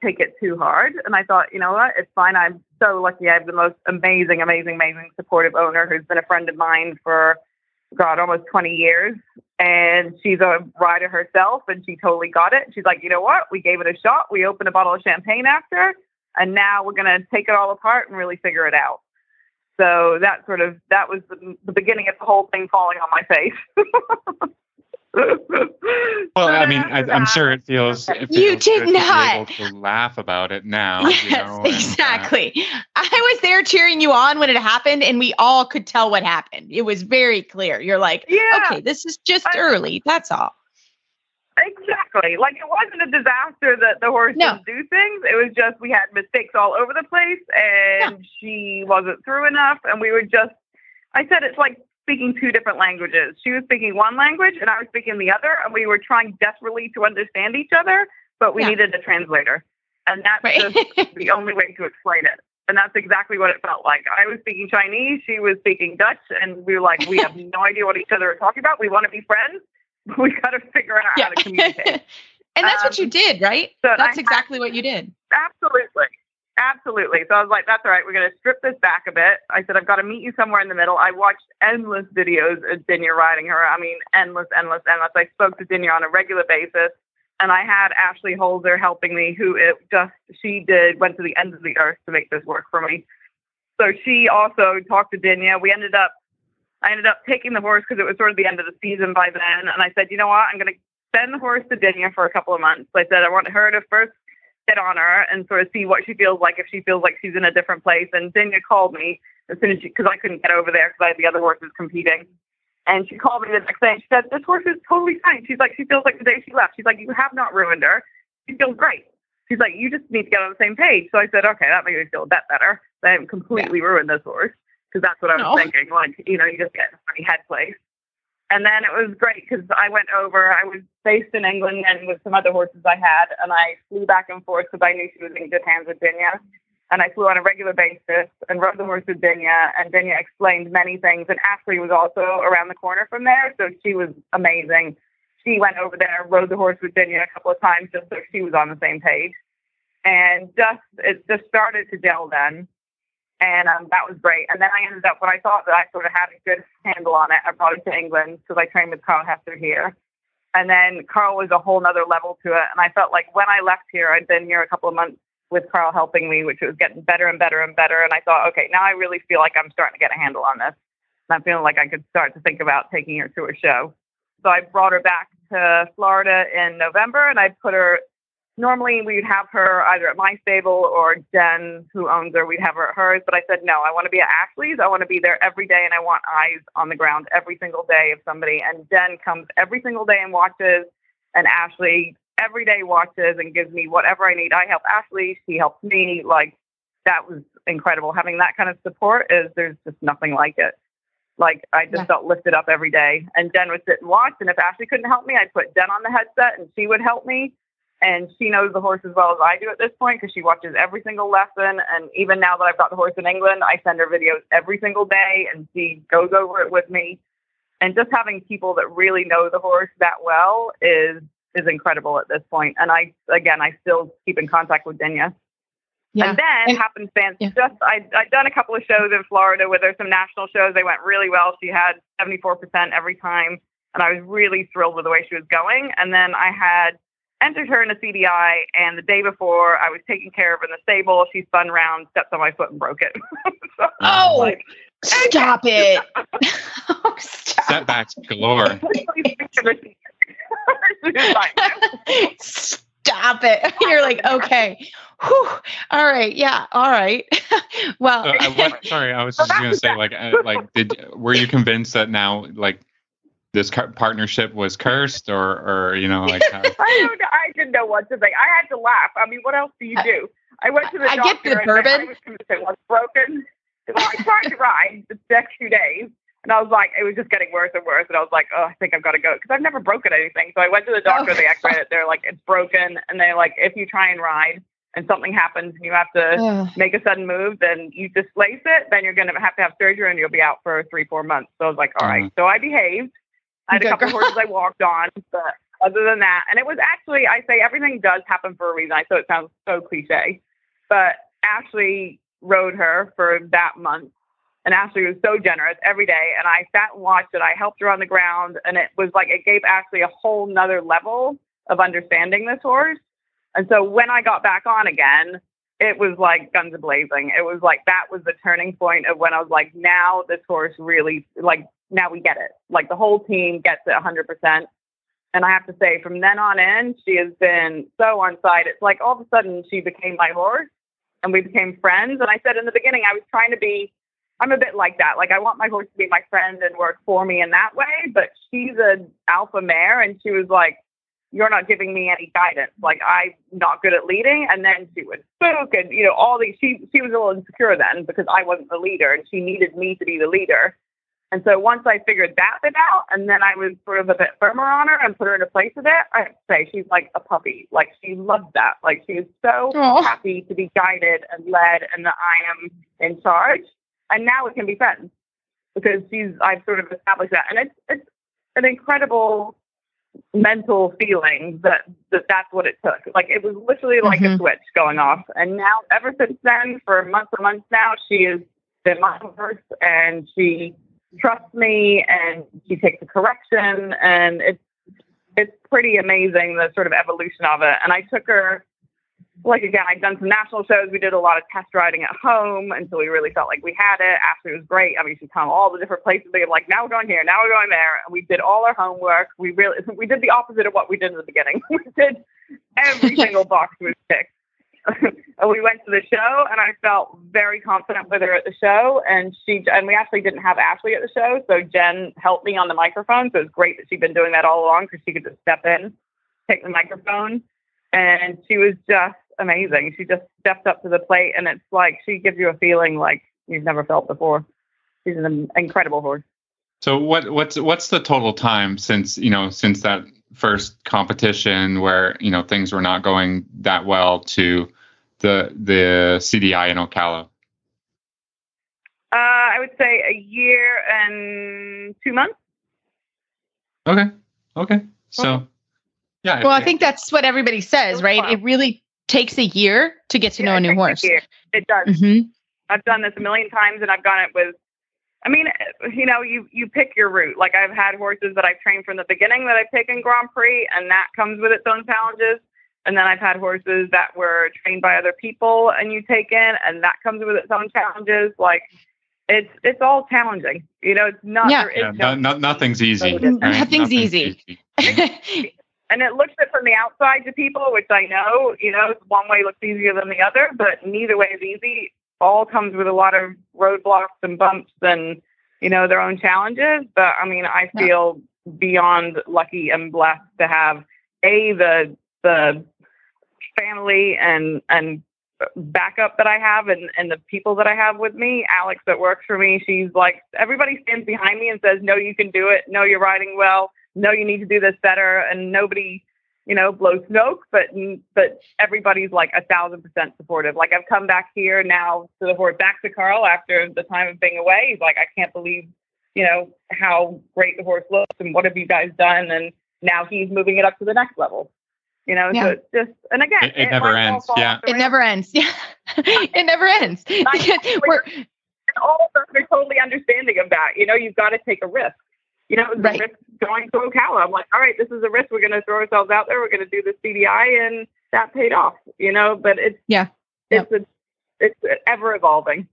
take it too hard. And I thought, you know what, it's fine. I'm so lucky. I have the most amazing, amazing, amazing supportive owner who's been a friend of mine for, God, almost 20 years. And she's a rider herself and she totally got it. She's like, you know what, we gave it a shot. We opened a bottle of champagne after, and now we're going to take it all apart and really figure it out. So that sort of that was the, the beginning of the whole thing falling on my face. well, I mean, I, am sure it feels. It feels you did not to laugh about it now. Yes, you know, exactly. And, uh, I was there cheering you on when it happened, and we all could tell what happened. It was very clear. You're like, yeah, okay, this is just I, early. That's all. Exactly. Like it wasn't a disaster that the horse no. didn't do things. It was just we had mistakes all over the place, and she wasn't through enough, and we were just. I said it's like speaking two different languages. She was speaking one language and I was speaking the other, and we were trying desperately to understand each other, but we yeah. needed a translator. And that's right. just the only way to explain it. And that's exactly what it felt like. I was speaking Chinese, she was speaking Dutch, and we were like, we have no idea what each other are talking about. We want to be friends, we got to figure out yeah. how to communicate. and that's um, what you um, did, right? So that's exactly what you did. Absolutely. Absolutely. So I was like, that's all right. We're going to strip this back a bit. I said, I've got to meet you somewhere in the middle. I watched endless videos of Dinja riding her. I mean, endless, endless, endless. I spoke to Dinja on a regular basis. And I had Ashley Holzer helping me, who it just, she did, went to the end of the earth to make this work for me. So she also talked to Dinja. We ended up, I ended up taking the horse because it was sort of the end of the season by then. And I said, you know what? I'm going to send the horse to Dinja for a couple of months. I said, I want her to first sit on her and sort of see what she feels like if she feels like she's in a different place. And Dinja called me as soon as she, because I couldn't get over there because I had the other horses competing. And she called me the next day and she said, This horse is totally fine. She's like, She feels like the day she left. She's like, You have not ruined her. She feels great. She's like, You just need to get on the same page. So I said, Okay, that makes me feel a bit better. I haven't completely yeah. ruined this horse because that's what I was no. thinking. Like, you know, you just get a funny head place. And then it was great because I went over, I was based in England and with some other horses I had, and I flew back and forth because I knew she was in good hands with Dinja. And I flew on a regular basis and rode the horse with Dinja, and Dinja explained many things. And Ashley was also around the corner from there, so she was amazing. She went over there, rode the horse with Dinja a couple of times just so she was on the same page. And just it just started to gel then and um, that was great. And then I ended up when I thought that I sort of had a good handle on it, I brought it to England because I trained with Carl Hester here. And then Carl was a whole nother level to it. And I felt like when I left here, I'd been here a couple of months with Carl helping me, which was getting better and better and better. And I thought, okay, now I really feel like I'm starting to get a handle on this. And I'm feeling like I could start to think about taking her to a show. So I brought her back to Florida in November and I put her normally we'd have her either at my stable or Jen, who owns her, we'd have her at hers. But I said, no, I want to be at Ashley's. I want to be there every day and I want eyes on the ground every single day of somebody. And Jen comes every single day and watches, and Ashley every day watches and gives me whatever I need. I help Ashley, she helps me. Like, that was incredible. Having that kind of support is there's just nothing like it. Like I just Yeah. felt lifted up every day. And Jen would sit and watch. And if Ashley couldn't help me, I'd put Jen on the headset and she would help me. And she knows the horse as well as I do at this point because she watches every single lesson. And even now that I've got the horse in England, I send her videos every single day and she goes over it with me. And just having people that really know the horse that well is is incredible at this point. And I again I still keep in contact with Dinja. Yeah. And then And- happened fans yeah. just I I'd done a couple of shows in Florida where there's some national shows. They went really well. She had 74% every time. And I was really thrilled with the way she was going. And then I had entered her in a CDI and the day before I was taking care of her in the stable, she spun round, stepped on my foot and broke it. so Oh, like, Stop it. oh, stop. Setbacks galore. Stop it. You're like, okay. Whew. All right. Yeah. All right. well, So, uh, what, sorry, I was just gonna say, like, uh, like, did were you convinced that now, like, this car- partnership was cursed, or, or you know, like, how, I don't know. I didn't know what to think. I had to laugh. I mean, what else do you do? I went to the I doctor get the and I bourbon. was convinced it was broken. Well, I tried to ride the next few days, and I was like, it was just getting worse and worse. And I was like, oh, I think I've got to go because I've never broken anything. So I went to the doctor. Oh. They x-rayed it. They're like, it's broken, and they're like, if you try and ride and something happens and you have to Ugh. make a sudden move, then you displace it, then you're going to have to have surgery and you'll be out for three, four months. So I was like, all right. Mm-hmm. So I behaved. I had a couple horses I walked on, but other than that, and it was actually, I say everything does happen for a reason. I know it sounds so cliche, but Ashley rode her for that month. And Ashley was so generous every day. And I sat and watched it. I helped her on the ground. And it was like, it gave Ashley a whole nother level of understanding this horse. And so when I got back on again, it was like guns blazing. It was like that was the turning point of when I was like, now this horse really like now we get it. Like the whole team gets it 100%. And I have to say, from then on in, she has been so on side. It's like all of a sudden she became my horse, and we became friends. And I said in the beginning, I was trying to be. I'm a bit like that. Like I want my horse to be my friend and work for me in that way. But she's an alpha mare, and she was like, you're not giving me any guidance. Like I'm not good at leading. And then she would spook and, you know, all these, she, she was a little insecure then because I wasn't the leader and she needed me to be the leader. And so once I figured that bit out and then I was sort of a bit firmer on her and put her in a place of it, I have to say she's like a puppy. Like she loves that. Like she is so Aw. happy to be guided and led and that I am in charge. And now we can be friends because she's, I've sort of established that. And it's, it's an incredible mental feeling that, that that's what it took. Like it was literally like a Mhm. switch going off. And now, ever since then, for months and months now, she has been my horse and she trusts me and she takes a correction. And it's, it's pretty amazing the sort of evolution of it. And I took her, like again, I'd done some national shows. We did a lot of test riding at home until we really felt like we had it. Ashley was great. I mean, she'd come all the different places. They were like, now we're going here, now we're going there. And we did all our homework. We really, we did the opposite of what we did in the beginning. we did every single box was ticked. we went to the show and I felt very confident with her at the show. And she, and we actually didn't have Ashley at the show. So Jen helped me on the microphone. So it was great that she'd been doing that all along because she could just step in, take the microphone. And she was just amazing. She just stepped up to the plate and it's like she gives you a feeling like you've never felt before. She's an incredible horse. So what what's what's the total time since you know since that first competition where you know things were not going that well to the the CDI in Ocala? Uh, I would say a year and two months. Okay, okay. So yeah, Well, I if- think that's what everybody says, right? It really takes a year to get to know a new horse. year. It does. hmm I've done this a million times, and I've done it with. I mean, you know, you you pick your route. Like I've had horses that I've trained from the beginning that I've taken Grand Prix, and that comes with its own challenges. And then I've had horses that were trained by other people, and you take in, and that comes with its own challenges. Like it's it's all challenging. You know, it's not. Yeah. yeah, no no, no, nothing's easy. Nothing's right? easy. Exactly. and it looks it from the outside to people, which I know, you know, one way looks easier than the other, but neither way is easy. All comes with a lot of roadblocks and bumps and, you know, their own challenges. But I mean, I feel yeah. beyond lucky and blessed to have a the the family and and backup that I have and, and the people that I have with me. Alex that works for me, she's like everybody stands behind me and says, No, you can do it. No, you're riding well no, you need to do this better, and nobody, you know, blows smoke, but but everybody's like a thousand percent supportive. Like I've come back here now to the horse, back to Carl after the time of being away. He's like, I can't believe, you know, how great the horse looks, and what have you guys done? And now he's moving it up to the next level. You know, yeah. so it's just, and again, it, it, it never ends. Yeah, it never ends. Yeah, it never ends. We're, all of us are totally understanding of that. You know, you've got to take a risk you know, it right. risk going to Ocala. I'm like, all right, this is a risk. We're going to throw ourselves out there. We're going to do the CDI, and that paid off. You know, but it's yeah, it's yep. a, it's ever evolving.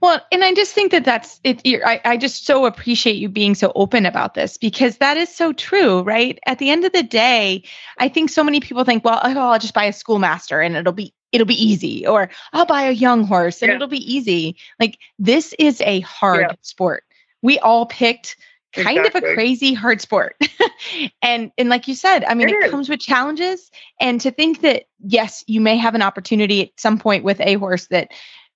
Well, and I just think that that's it. I, I just so appreciate you being so open about this because that is so true, right? At the end of the day, I think so many people think, well, oh, I'll just buy a schoolmaster and it'll be it'll be easy, or I'll buy a young horse and yeah. it'll be easy. Like this is a hard yeah. sport. We all picked kind exactly. of a crazy hard sport. and and like you said, I mean it, it comes with challenges and to think that yes, you may have an opportunity at some point with a horse that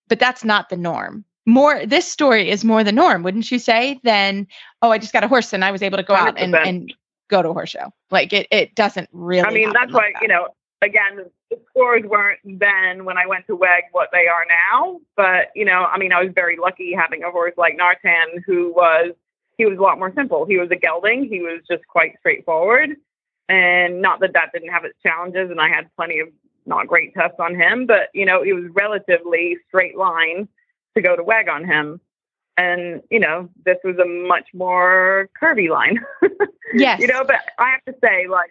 but that's not the norm. More this story is more the norm, wouldn't you say, than oh, I just got a horse and I was able to go 100%. out and, and go to a horse show. Like it it doesn't really I mean, that's like why, that. you know, again, the scores weren't then when I went to WEG what they are now. But, you know, I mean, I was very lucky having a horse like Nartan who was he was a lot more simple. He was a gelding. He was just quite straightforward. And not that that didn't have its challenges, and I had plenty of not great tests on him, but you know, it was relatively straight line to go to WEG on him. And you know, this was a much more curvy line. yes. You know, but I have to say, like,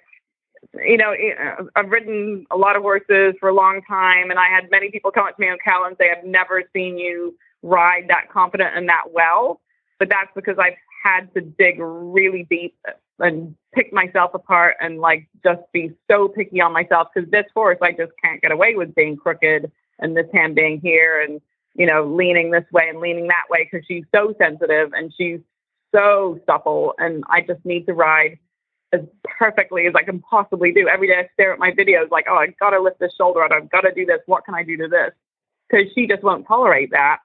you know, uh, I've ridden a lot of horses for a long time, and I had many people come up to me on Cal and say, "I've never seen you ride that confident and that well." But that's because I've had to dig really deep and pick myself apart and like just be so picky on myself because this horse I just can't get away with being crooked and this hand being here and you know leaning this way and leaning that way because she's so sensitive and she's so supple and I just need to ride as perfectly as I can possibly do. Every day I stare at my videos like, oh, I've gotta lift this shoulder out. I've got to do this. What can I do to this? Because she just won't tolerate that.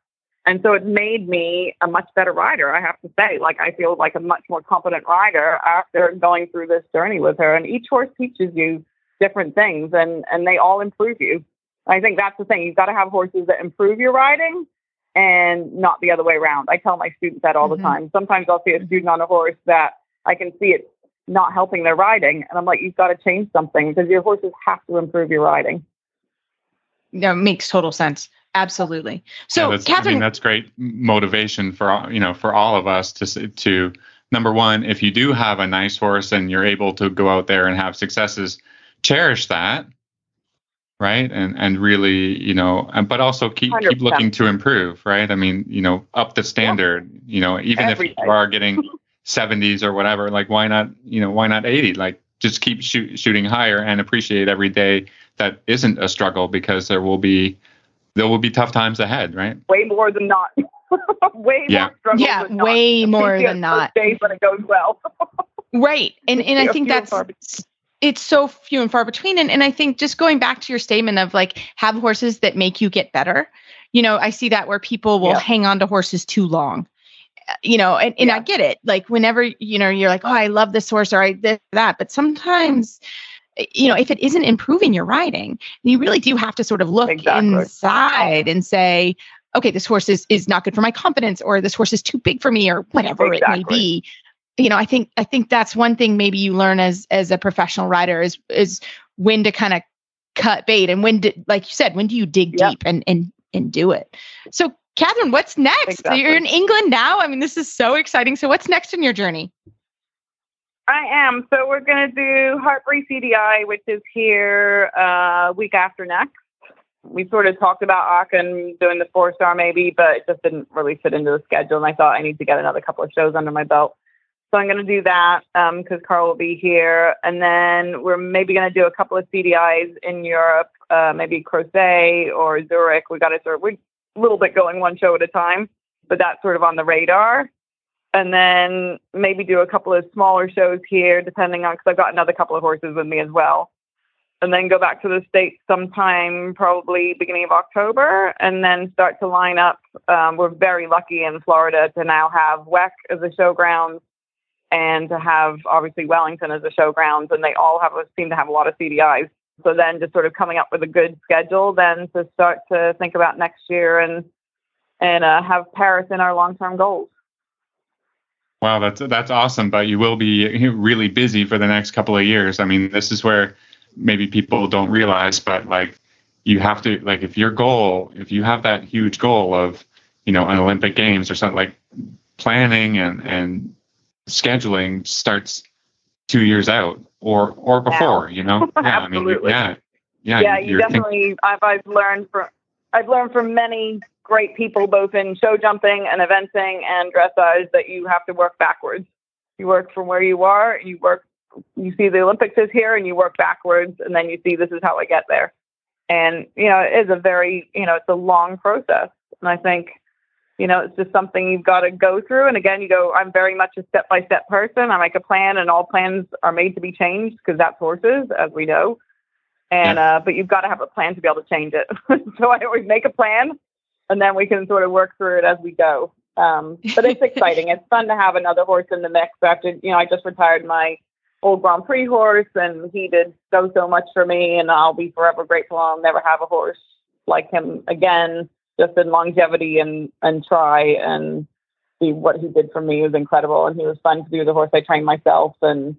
And so it made me a much better rider, I have to say. Like, I feel like a much more competent rider after going through this journey with her. And each horse teaches you different things and, and they all improve you. I think that's the thing. You've got to have horses that improve your riding and not the other way around. I tell my students that all mm-hmm. the time. Sometimes I'll see a student on a horse that I can see it's not helping their riding. And I'm like, you've got to change something because your horses have to improve your riding. That makes total sense. Absolutely. So, yeah, Catherine, I mean, that's great motivation for you know for all of us to to number one, if you do have a nice horse and you're able to go out there and have successes, cherish that, right? And and really, you know, and but also keep 100%. keep looking to improve, right? I mean, you know, up the standard. Yeah. You know, even Every if you are getting 70s or whatever, like why not? You know, why not 80? Like just keep shoot, shooting higher and appreciate every day that isn't a struggle because there will be there will be tough times ahead, right? Way more than not. way yeah. more Yeah, way not. more than not. Days when it goes well. right. And and I think that's it's so few and far between. And and I think just going back to your statement of like have horses that make you get better. You know, I see that where people will yeah. hang on to horses too long uh, you know and, and yeah. i get it like whenever you know you're like oh i love this horse or i this that but sometimes you know, if it isn't improving your riding, you really do have to sort of look exactly. inside and say, okay, this horse is is not good for my confidence, or this horse is too big for me, or whatever exactly. it may be. You know, I think I think that's one thing maybe you learn as as a professional rider is is when to kind of cut bait and when to, like you said, when do you dig yep. deep and and and do it. So, Catherine, what's next? Exactly. You're in England now. I mean, this is so exciting. So, what's next in your journey? I am. So we're going to do Hartpury CDI, which is here uh, week after next. We sort of talked about Aachen doing the four star maybe, but it just didn't really fit into the schedule. And I thought I need to get another couple of shows under my belt. So I'm going to do that because um, Carl will be here. And then we're maybe going to do a couple of CDIs in Europe, uh, maybe Crozet or Zurich. We got to sort of, we're a little bit going one show at a time, but that's sort of on the radar. And then maybe do a couple of smaller shows here, depending on, because I've got another couple of horses with me as well. And then go back to the States sometime, probably beginning of October, and then start to line up. Um, we're very lucky in Florida to now have WEC as a showground and to have obviously Wellington as a showgrounds, and they all have seem to have a lot of CDIs. So then, just sort of coming up with a good schedule, then to start to think about next year and and uh, have Paris in our long term goals. Wow, that's that's awesome. But you will be really busy for the next couple of years. I mean, this is where maybe people don't realize, but like you have to like if your goal, if you have that huge goal of you know an Olympic Games or something like planning and and scheduling starts two years out or or before. You know, yeah, Absolutely. I mean, yeah, yeah, yeah. You definitely. I've I've learned from I've learned from many great people, both in show jumping and eventing and dressage, that you have to work backwards. You work from where you are. You work. You see the Olympics is here, and you work backwards, and then you see this is how I get there. And you know, it is a very you know, it's a long process, and I think you know, it's just something you've got to go through. And again, you go, I'm very much a step by step person. I make a plan, and all plans are made to be changed because that's horses, as we know. And, yeah. uh, but you've got to have a plan to be able to change it. so I always make a plan, and then we can sort of work through it as we go. Um, but it's exciting. it's fun to have another horse in the mix. After, you know, I just retired my old Grand Prix horse, and he did so, so much for me, and I'll be forever grateful. I'll never have a horse like him again just in longevity and and try and see what he did for me was incredible and he was fun to do the horse I trained myself and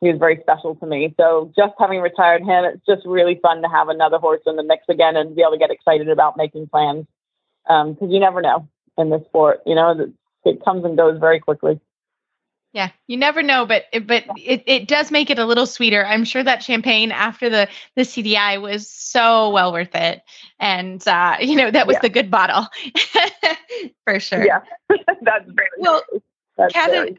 he was very special to me. So just having retired him, it's just really fun to have another horse in the mix again and be able to get excited about making plans because um, you never know in this sport. You know, it comes and goes very quickly. Yeah, you never know, but but it, it does make it a little sweeter. I'm sure that champagne after the the CDI was so well worth it, and uh, you know that was yeah. the good bottle for sure. Yeah, that's very well. That's Catherine,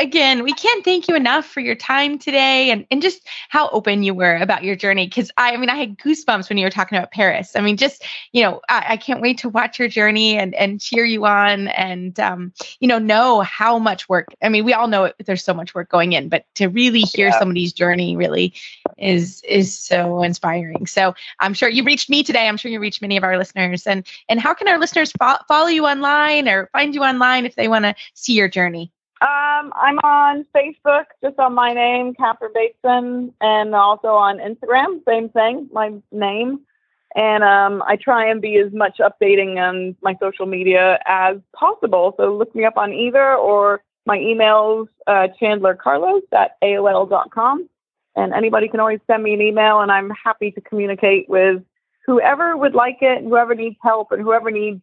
again, we can't thank you enough for your time today and, and just how open you were about your journey. Cause I, I mean, I had goosebumps when you were talking about Paris. I mean, just, you know, I, I can't wait to watch your journey and, and cheer you on and, um, you know, know how much work. I mean, we all know it, there's so much work going in, but to really hear yeah. somebody's journey really is, is so inspiring. So I'm sure you reached me today. I'm sure you reached many of our listeners and, and how can our listeners fo- follow you online or find you online if they want to see your journey? Um, I'm on Facebook, just on my name, Catherine Bateson, and also on Instagram, same thing, my name. And um, I try and be as much updating on my social media as possible. So look me up on either or my email's uh, chandlercarlos at AOL.com. And anybody can always send me an email, and I'm happy to communicate with whoever would like it, whoever needs help, and whoever needs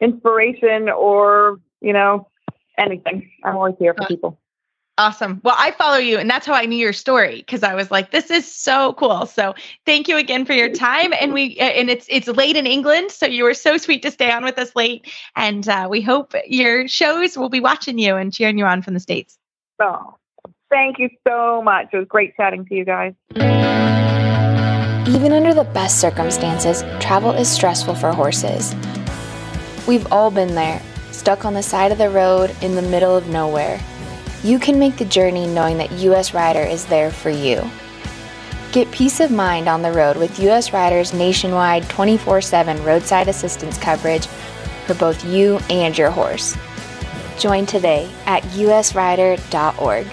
inspiration or, you know, anything. I'm always here for people. Awesome. Well, I follow you, and that's how I knew your story because I was like, "This is so cool." So, thank you again for your time. And we and it's it's late in England, so you were so sweet to stay on with us late. And uh, we hope your shows will be watching you and cheering you on from the states. Oh, thank you so much. It was great chatting to you guys. Even under the best circumstances, travel is stressful for horses. We've all been there stuck on the side of the road in the middle of nowhere. You can make the journey knowing that US Rider is there for you. Get peace of mind on the road with US Rider's nationwide 24 7 roadside assistance coverage for both you and your horse. Join today at usrider.org.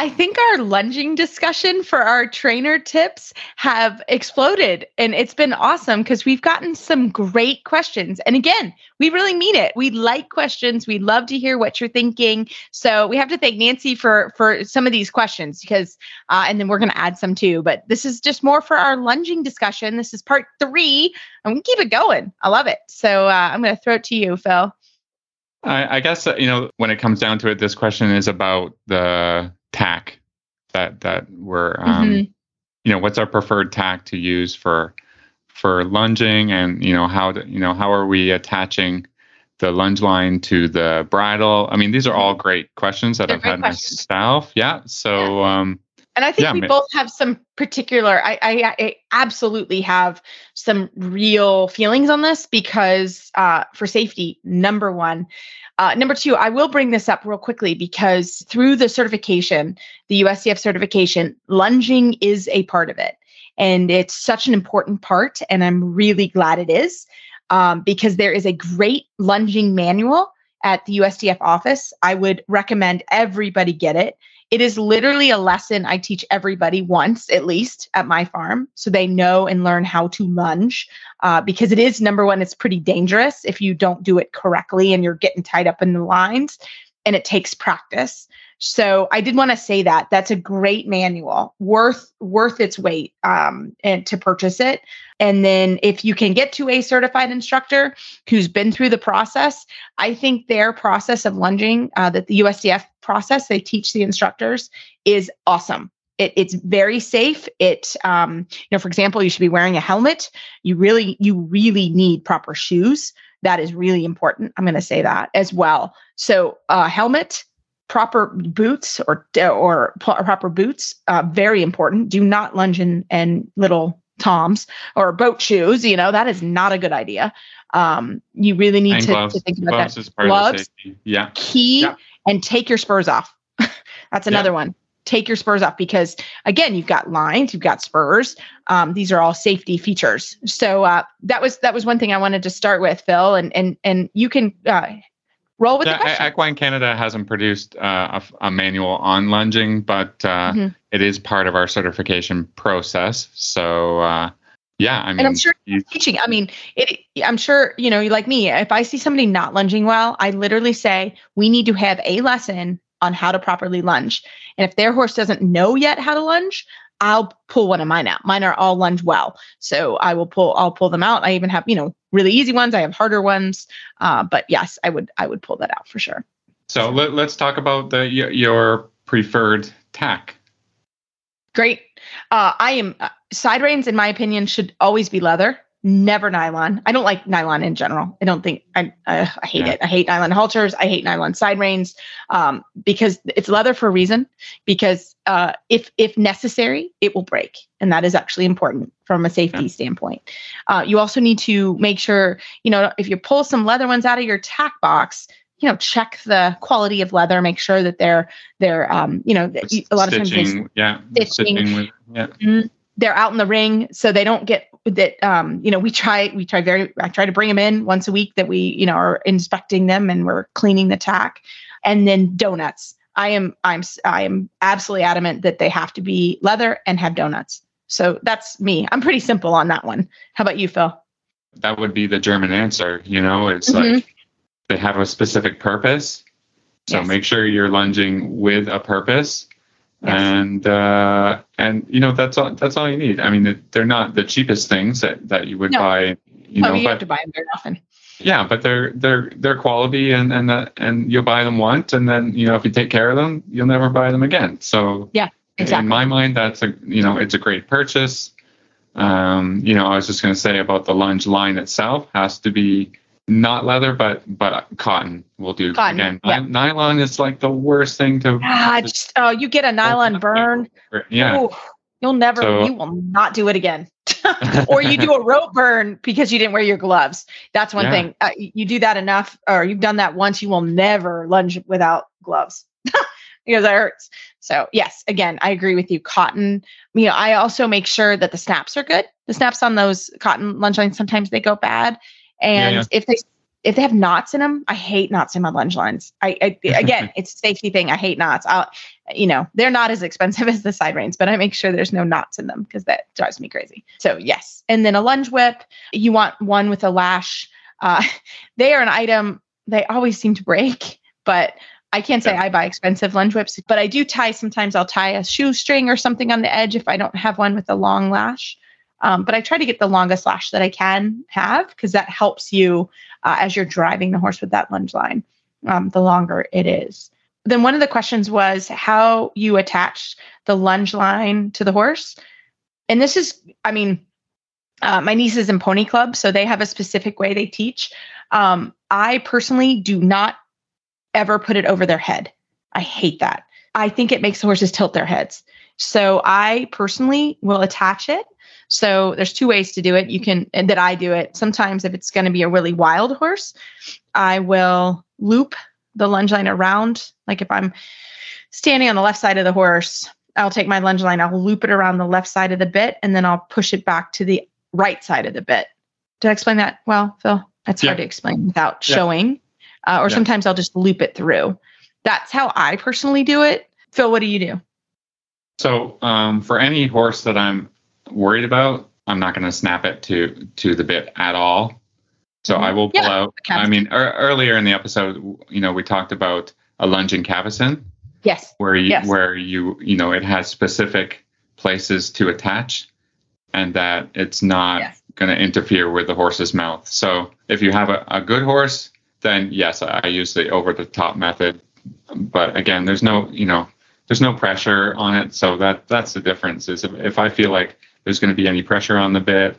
I think our lunging discussion for our trainer tips have exploded and it's been awesome because we've gotten some great questions. And again, we really mean it. We like questions. We love to hear what you're thinking. So we have to thank Nancy for for some of these questions because uh, and then we're going to add some too. But this is just more for our lunging discussion. This is part three. and we keep it going. I love it. So uh, I'm going to throw it to you, Phil. I, I guess uh, you know when it comes down to it, this question is about the tack that that we're um, Mhm. you know what's our preferred tack to use for for lunging and you know how to, you know how are we attaching the lunge line to the bridle i mean these are all great questions that They're i've had questions. myself yeah so um And I think Yeah, we both have some particular, I, I, I absolutely have some real feelings on this because uh, for safety, number one. Uh, number two, I will bring this up real quickly because through the certification, the USDF certification, lunging is a part of it. And it's such an important part. And I'm really glad it is um, because there is a great lunging manual at the USDF office. I would recommend everybody get it. It is literally a lesson I teach everybody once, at least at my farm, so they know and learn how to lunge. Uh, because it is number one, it's pretty dangerous if you don't do it correctly and you're getting tied up in the lines, and it takes practice. So I did want to say that that's a great manual, worth worth its weight, um, and to purchase it. And then if you can get to a certified instructor who's been through the process, I think their process of lunging uh, that the USDF process they teach the instructors is awesome. It, it's very safe. It, um, you know, for example, you should be wearing a helmet. You really, you really need proper shoes. That is really important. I'm going to say that as well. So, uh, helmet, proper boots or or proper boots, uh, very important. Do not lunge in and little toms or boat shoes. You know that is not a good idea. Um, you really need to, to think about gloves that is part of the Gloves. safety yeah key Yeah. and take your spurs off. That's another one. Take your spurs off because again, you've got lines, you've got spurs. Um, these are all safety features. So uh, that was that was one thing I wanted to start with, Phil, and and and you can uh, roll with Yeah, the question. Equine Canada hasn't produced uh, a, a manual on lunging, but uh, Mhm. it is part of our certification process. So, uh, yeah, I mean, and I'm sure you- teaching. I mean, it. I'm sure you know, like me. If I see somebody not lunging well, I literally say we need to have a lesson on how to properly lunge. And if their horse doesn't know yet how to lunge, I'll pull one of mine out. Mine are all lunge well, so I will pull. I'll pull them out. I even have you know really easy ones. I have harder ones. Uh, but yes, I would. I would pull that out for sure. so let, let's talk about the your preferred tack. Great. Uh, I am uh, side reins, in my opinion, should always be leather, never nylon. I don't like nylon in general. I don't think I uh, I hate Yeah. it. I hate nylon halters. I hate nylon side reins um, because it's leather for a reason. Because uh, if if necessary, it will break, and that is actually important from a safety Yeah. standpoint. Uh, you also need to make sure you know if you pull some leather ones out of your tack box. You know, check the quality of leather. Make sure that they're they're um, you know you- a lot of times stitching, yeah, stitching. stitching with, yeah. they're out in the ring so they don't get that um you know we try we try very i try to bring them in once a week that we you know are inspecting them and we're cleaning the tack and then donuts i am i'm I am absolutely adamant that they have to be leather and have donuts so that's me i'm pretty simple on that one how about you phil That would be the German answer. You know, it's Mhm. like they have a specific purpose. So Yes. make sure you're lunging with a purpose. Yes. And uh, and you know that's all that's all you need. I mean, they're not the cheapest things that, that you would No. buy. You oh know, you but have to buy them very often yeah, but they're they're they're quality and and uh, and you'll buy them once, and then you know if you take care of them, you'll never buy them again. So yeah, exactly in my mind, that's a you know it's a great purchase. Um, you know, I was just going to say about the lunge line itself has to be not leather, but but cotton will do. Cotton, Again, yeah. nylon is like the worst thing to. ah, just oh you get a nylon burn Yeah, Ooh, you'll never So- you will not do it again or you do a rope burn because you didn't wear your gloves. That's one Yeah. thing. Uh, you do that enough, or you've done that once, you will never lunge without gloves because that hurts. So yes, again, I agree with you. Cotton. You know, I also make sure that the snaps are good. The snaps on those cotton lunge lines sometimes they go bad, and yeah. if they if they have knots in them, I hate knots in my lunge lines. I, I again, it's a safety thing. I hate knots. I'll, you know, they're not as expensive as the side reins, but I make sure there's no knots in them because that drives me crazy. So yes, and then a lunge whip. You want one with a lash. Uh, they are an item. They always seem to break, but I can't say Yeah. I buy expensive lunge whips. But I do tie. Sometimes I'll tie a shoestring or something on the edge if I don't have one with a long lash. Um, but I try to get the longest lash that I can have because that helps you uh, as you're driving the horse with that lunge line. Um, the longer it is. Then one of the questions was how you attach the lunge line to the horse. And this is, I mean, uh, my niece is in pony club, so they have a specific way they teach. Um, I personally do not ever put it over their head. I hate that. I think it makes the horses tilt their heads. So I personally will attach it. So there's two ways to do it. You can that I do it. Sometimes if it's going to be a really wild horse, I will loop the lunge line around. Like if I'm standing on the left side of the horse, I'll take my lunge line, I'll loop it around the left side of the bit, and then I'll push it back to the right side of the bit. Did I explain that well, Phil? That's Yeah. hard to explain without Yeah. showing. Uh, or Yeah. sometimes I'll just loop it through. That's how I personally do it. Phil, what do you do? So um, for any horse that I'm worried about, I'm not going to snap it to to the bit at all. So I will pull Yeah, out. I mean, er, earlier in the episode, you know, we talked about a lunging cavesson Yes. where you Yes. where you you know it has specific places to attach, and that it's not Yes. going to interfere with the horse's mouth. So if you have a, a good horse, then yes, I, I use the over the top method. But again, there's no you know there's no pressure on it, so that that's the difference. Is if, if I feel like there's going to be any pressure on the bit,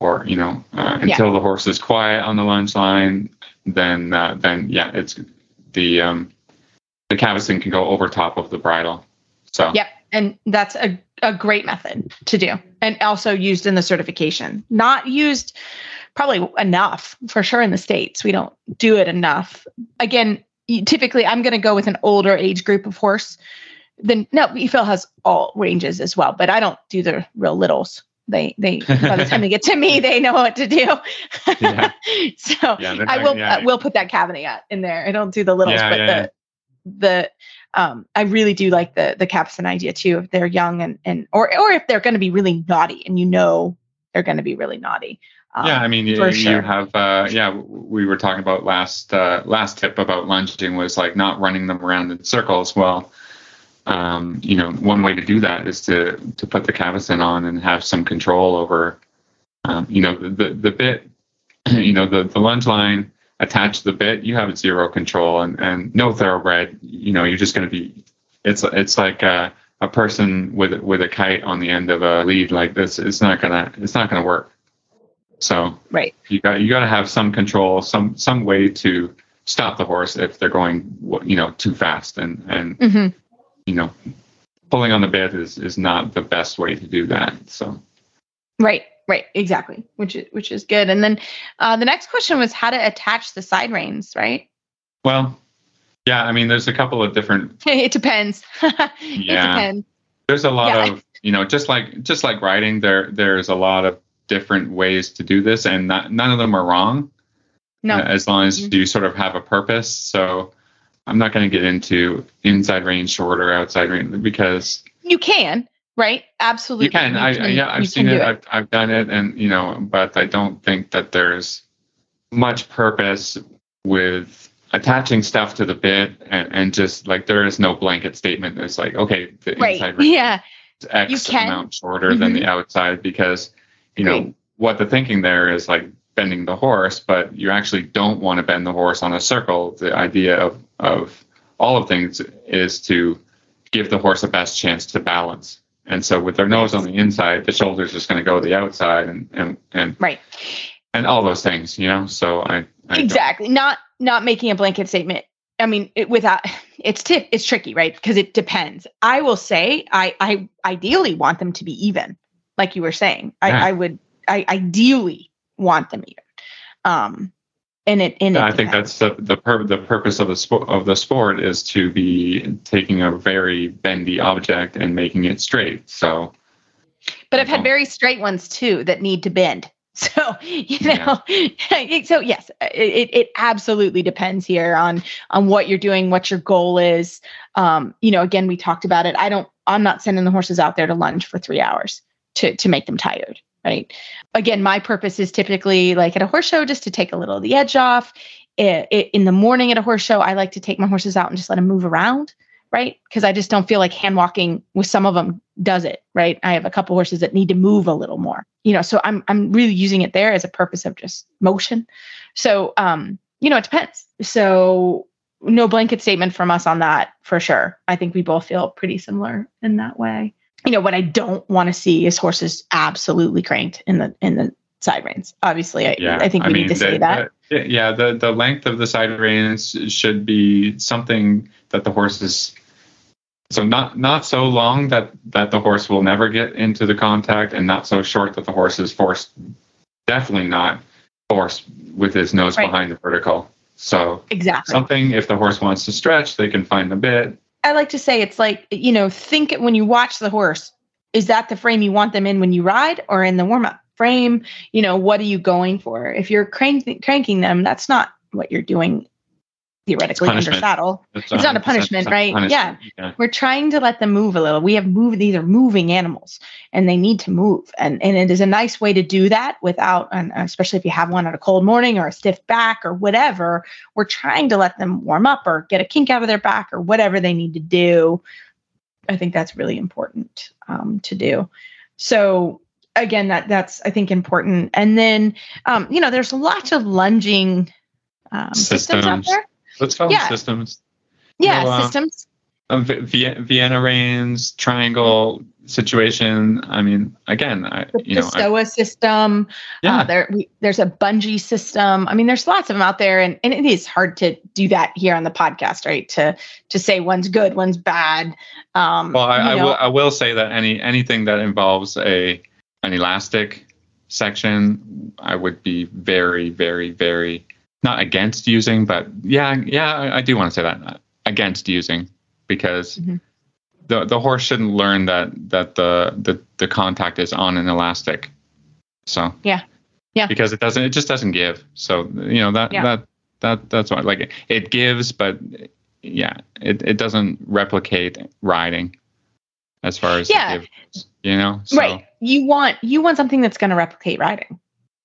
or you know uh, Yeah. until the horse is quiet on the lunge line, then uh, then yeah, it's the um, the cavesson can go over top of the bridle. So Yep. And that's a, a great method to do. And also used in the certification. Not used probably enough for sure in the States. We don't do it enough. Again, typically I'm going to go with an older age group of horse. Then no, Phil has all ranges as well, but I don't do the real littles. They they by the time they get to me, they know what to do. Yeah. so Yeah, I will yeah. I will put that caveat in there. I don't do the littles, but the the um I really do like the the cavesson idea too. If they're young and and or or if they're going to be really naughty and you know they're going to be really naughty. Um, yeah, I mean, you, you sure. have, uh, yeah, we were talking about last uh, last tip about lunging was like not running them around in circles. Well, um, you know, one way to do that is to to put the cavesson on and have some control over, um, you know, the, the the bit, you know, the the lunge line attached to the bit. You have zero control and and no thoroughbred. You know, you're just going to be. It's it's like a, a person with with a kite on the end of a lead like this. It's not gonna it's not gonna work. So right. you got you got to have some control, some some way to stop the horse if they're going you know too fast, and and hmm you know pulling on the bit is is not the best way to do that. So Right. Right. Exactly. Which is which is good. And then uh, the next question was how to attach the side reins. Right. well, yeah, I mean, there's a couple of different. it depends. it Yeah. depends. There's a lot Yeah. of you know just like just like riding, there there's a lot of different ways to do this, and not, none of them are wrong. No. uh, as long as Mhm. you sort of have a purpose. So I'm not going to get into inside reins, short or outside reins because you can. Right. Absolutely. you can. I, I- yeah, I've seen can it. I've, I've done it, and you know, but I don't think that there's much purpose with attaching stuff to the bit and, and just like there is no blanket statement. It's like okay, the Right. inside reins Yeah. is X You can. amount shorter than the mm-hmm. outside because you know what the thinking there is like bending the horse, but you actually don't want to bend the horse on a circle. The idea of of all of things is to give the horse the best chance to balance. And so with their nose on the inside, the shoulder's just going to go to the outside and, and, and, Right. and all those things, you know? So I, I don't- exactly not not making a blanket statement i mean it, without it's tip it's tricky right because it depends i will say i i ideally want them to be even like you were saying Yeah. i i would i ideally want them even um and it and it I think that's the the, pur- the purpose of the sport of the sport is to be taking a very bendy object and making it straight. So. But i've had very straight ones too that need to bend. So you know so yes it, it absolutely depends here on on what you're doing what your goal is. Um you know again we talked about it. I don't i'm not sending the horses out there to lunge for three hours to to make them tired right? Again my purpose is typically like at a horse show just to take a little of the edge off. I- i- in the morning at a horse show i like to take my horses out and just let them move around right? Because i just don't feel like hand walking with some of them does it right? I have a couple horses that need to move a little more you know? So i'm i'm really using it there as a purpose of just motion. So um you know it depends. So no blanket statement from us on that for sure. I think we both feel pretty similar in that way. You know, what I don't want to see is horses absolutely cranked in the in the side reins. Obviously, I, yeah, I think we I mean, need to the, say that. The, yeah, the the length of the side reins should be something that the horse is so not not so long that that the horse will never get into the contact and not so short that the horse is forced definitely not forced with his nose right. behind the vertical so exactly something if the horse wants to stretch they can find a bit i like to say it's like you know think when you watch the horse is that the frame you want them in when you ride or in the warm-up frame? You know what are you going for? If you're crank- cranking them that's not what you're doing theoretically under saddle. It's, it's not a punishment, right? Punishment. Yeah. yeah. We're trying to let them move a little. We have moved these are moving animals and they need to move. And and it is a nice way to do that without and especially if you have one on a cold morning or a stiff back or whatever, we're trying to let them warm up or get a kink out of their back or whatever they need to do. I think that's really important um, to do. So again, that that's I think important. And then um, you know, there's lots of lunging um, systems. systems out there Let's call yeah. them systems. Yeah, so, uh, systems. Uh, Vienna reins, triangle situation. I mean, again, I, the you know, STOA I, system. Yeah, uh, there we, there's a bungee system. I mean, there's lots of them out there, and, and it is hard to do that here on the podcast, right? To to say one's good, one's bad. Um, well, I, I will, I will say that any anything that involves a an elastic section, I would be very, very, very not against using, but yeah, yeah, I, I do want to say that against using because mm-hmm. the the horse shouldn't learn that that the the the contact is on an elastic. So yeah, yeah, because it doesn't, it just doesn't give. So you know that yeah. that that that's why like it gives, but yeah, it it doesn't replicate riding as far as yeah, gives, you know, so. right. You want you want something that's going to replicate riding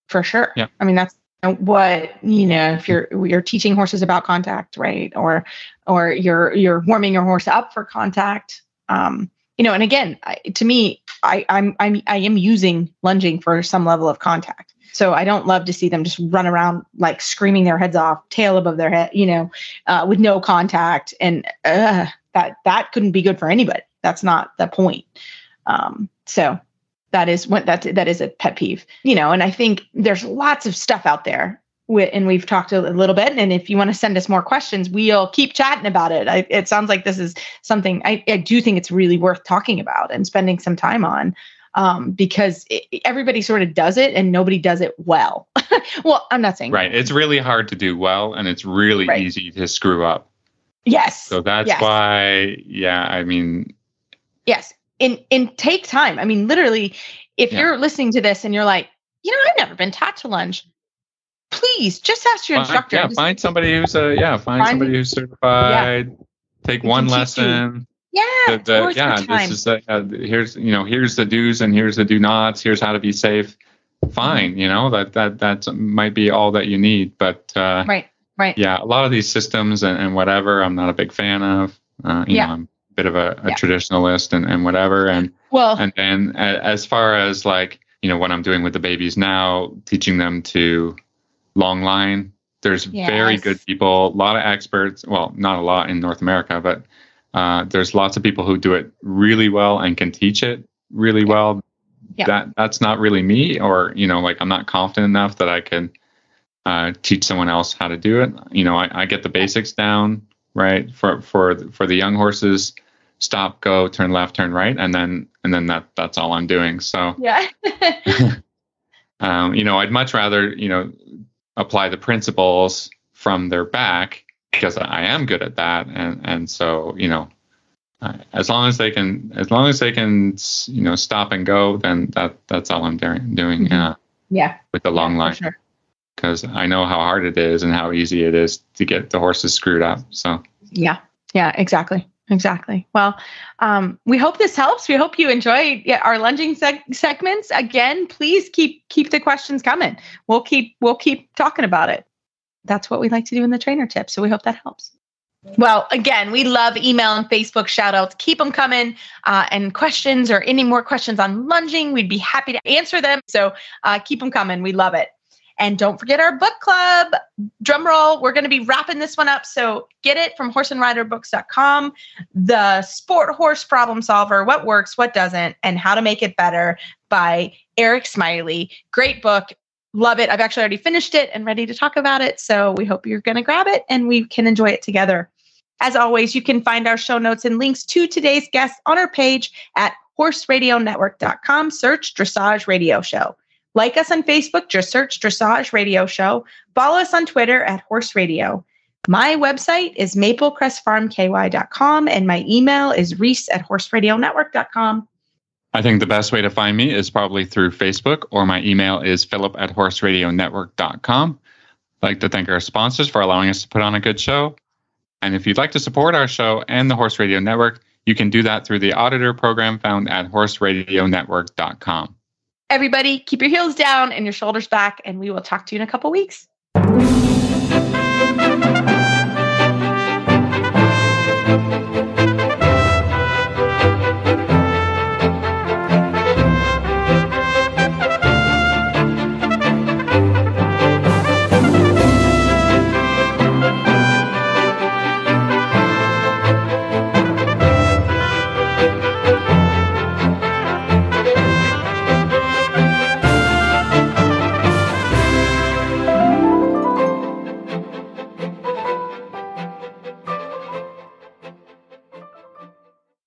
for sure. Yeah, I mean that's what you know if you're you're teaching horses about contact right? Or or you're you're warming your horse up for contact. Um you know and again I, to me i i'm i'm i am using lunging for some level of contact. So i don't love to see them just run around like screaming their heads off tail above their head you know uh, with no contact. And uh, that that couldn't be good for anybody. That's not the point. Um so that is what that that is a pet peeve you know and i think there's lots of stuff out there and we've talked a little bit and if you want to send us more questions we'll keep chatting about it. I, it sounds like this is something I, I, do think it's really worth talking about and spending some time on um, because it, everybody sort of does it and nobody does it well. Well i'm not saying right it's really hard to do well and it's really right. easy to screw up. Yes. So that's yes. why yeah i mean yes and and take time. I mean, literally, if yeah. you're listening to this and you're like, you know, I've never been taught to lunge. Please just ask your instructor. Yeah, find somebody who's a yeah, find, find somebody who's certified. Yeah. Take one lesson. Yeah, the, the, yeah. This is the, uh, here's you know here's the do's and here's the do nots. Here's how to be safe. Fine, you know that that that might be all that you need. But uh, right, right. Yeah, a lot of these systems and, and whatever, I'm not a big fan of. Uh, you yeah. know, I'm bit of a, a yeah. traditionalist and, and whatever. And well, and then as far as like you know what I'm doing with the babies now, teaching them to long line. There's yes. very good people, a lot of experts. Well, not a lot in North America, but uh, there's lots of people who do it really well and can teach it really yeah. well. Yeah. That that's not really me, or you know, like I'm not confident enough that I can uh, teach someone else how to do it. You know, I, I get the basics down right for for for the young horses stop, go, turn left, turn right, and then and then that that's all I'm doing. So yeah, um, you know, I'd much rather you know apply the principles from their back because I am good at that, and and so you know, as long as they can, as long as they can, you know, stop and go, then that that's all I'm doing. Doing mm-hmm. uh, yeah, with the long yeah, line. Because. I know how hard it is and how easy it is to get the horses screwed up. So yeah, yeah, exactly. Exactly. Well, um, we hope this helps. We hope you enjoy our lunging seg- segments. Again, please keep keep the questions coming. We'll keep we'll keep talking about it. That's what we like to do in the trainer tips. So we hope that helps. Well, again, we love email and Facebook shout outs. Keep them coming uh, and questions or any more questions on lunging. We'd be happy to answer them. So uh, keep them coming. We love it. And don't forget our book club. Drum roll, we're going to be wrapping this one up. So get it from horseandriderbooks.com. The Sport Horse Problem Solver What Works, What Doesn't, and How to Make It Better by Eric Smiley. Great book. Love it. I've actually already finished it and ready to talk about it. So we hope you're going to grab it and we can enjoy it together. As always, you can find our show notes and links to today's guests on our page at horseradionetwork.com. Search Dressage Radio Show. Like us on Facebook, just search Dressage Radio Show. Follow us on Twitter at Horse Radio. My website is maplecrestfarmky.com and my email is reese at horseradionetwork.com. I think the best way to find me is probably through Facebook or my email is philip at horseradionetwork.com. I'd like to thank our sponsors for allowing us to put on a good show. And if you'd like to support our show and the Horse Radio Network, you can do that through the auditor program found at horseradionetwork.com. Everybody, keep your heels down and your shoulders back, and we will talk to you in a couple weeks.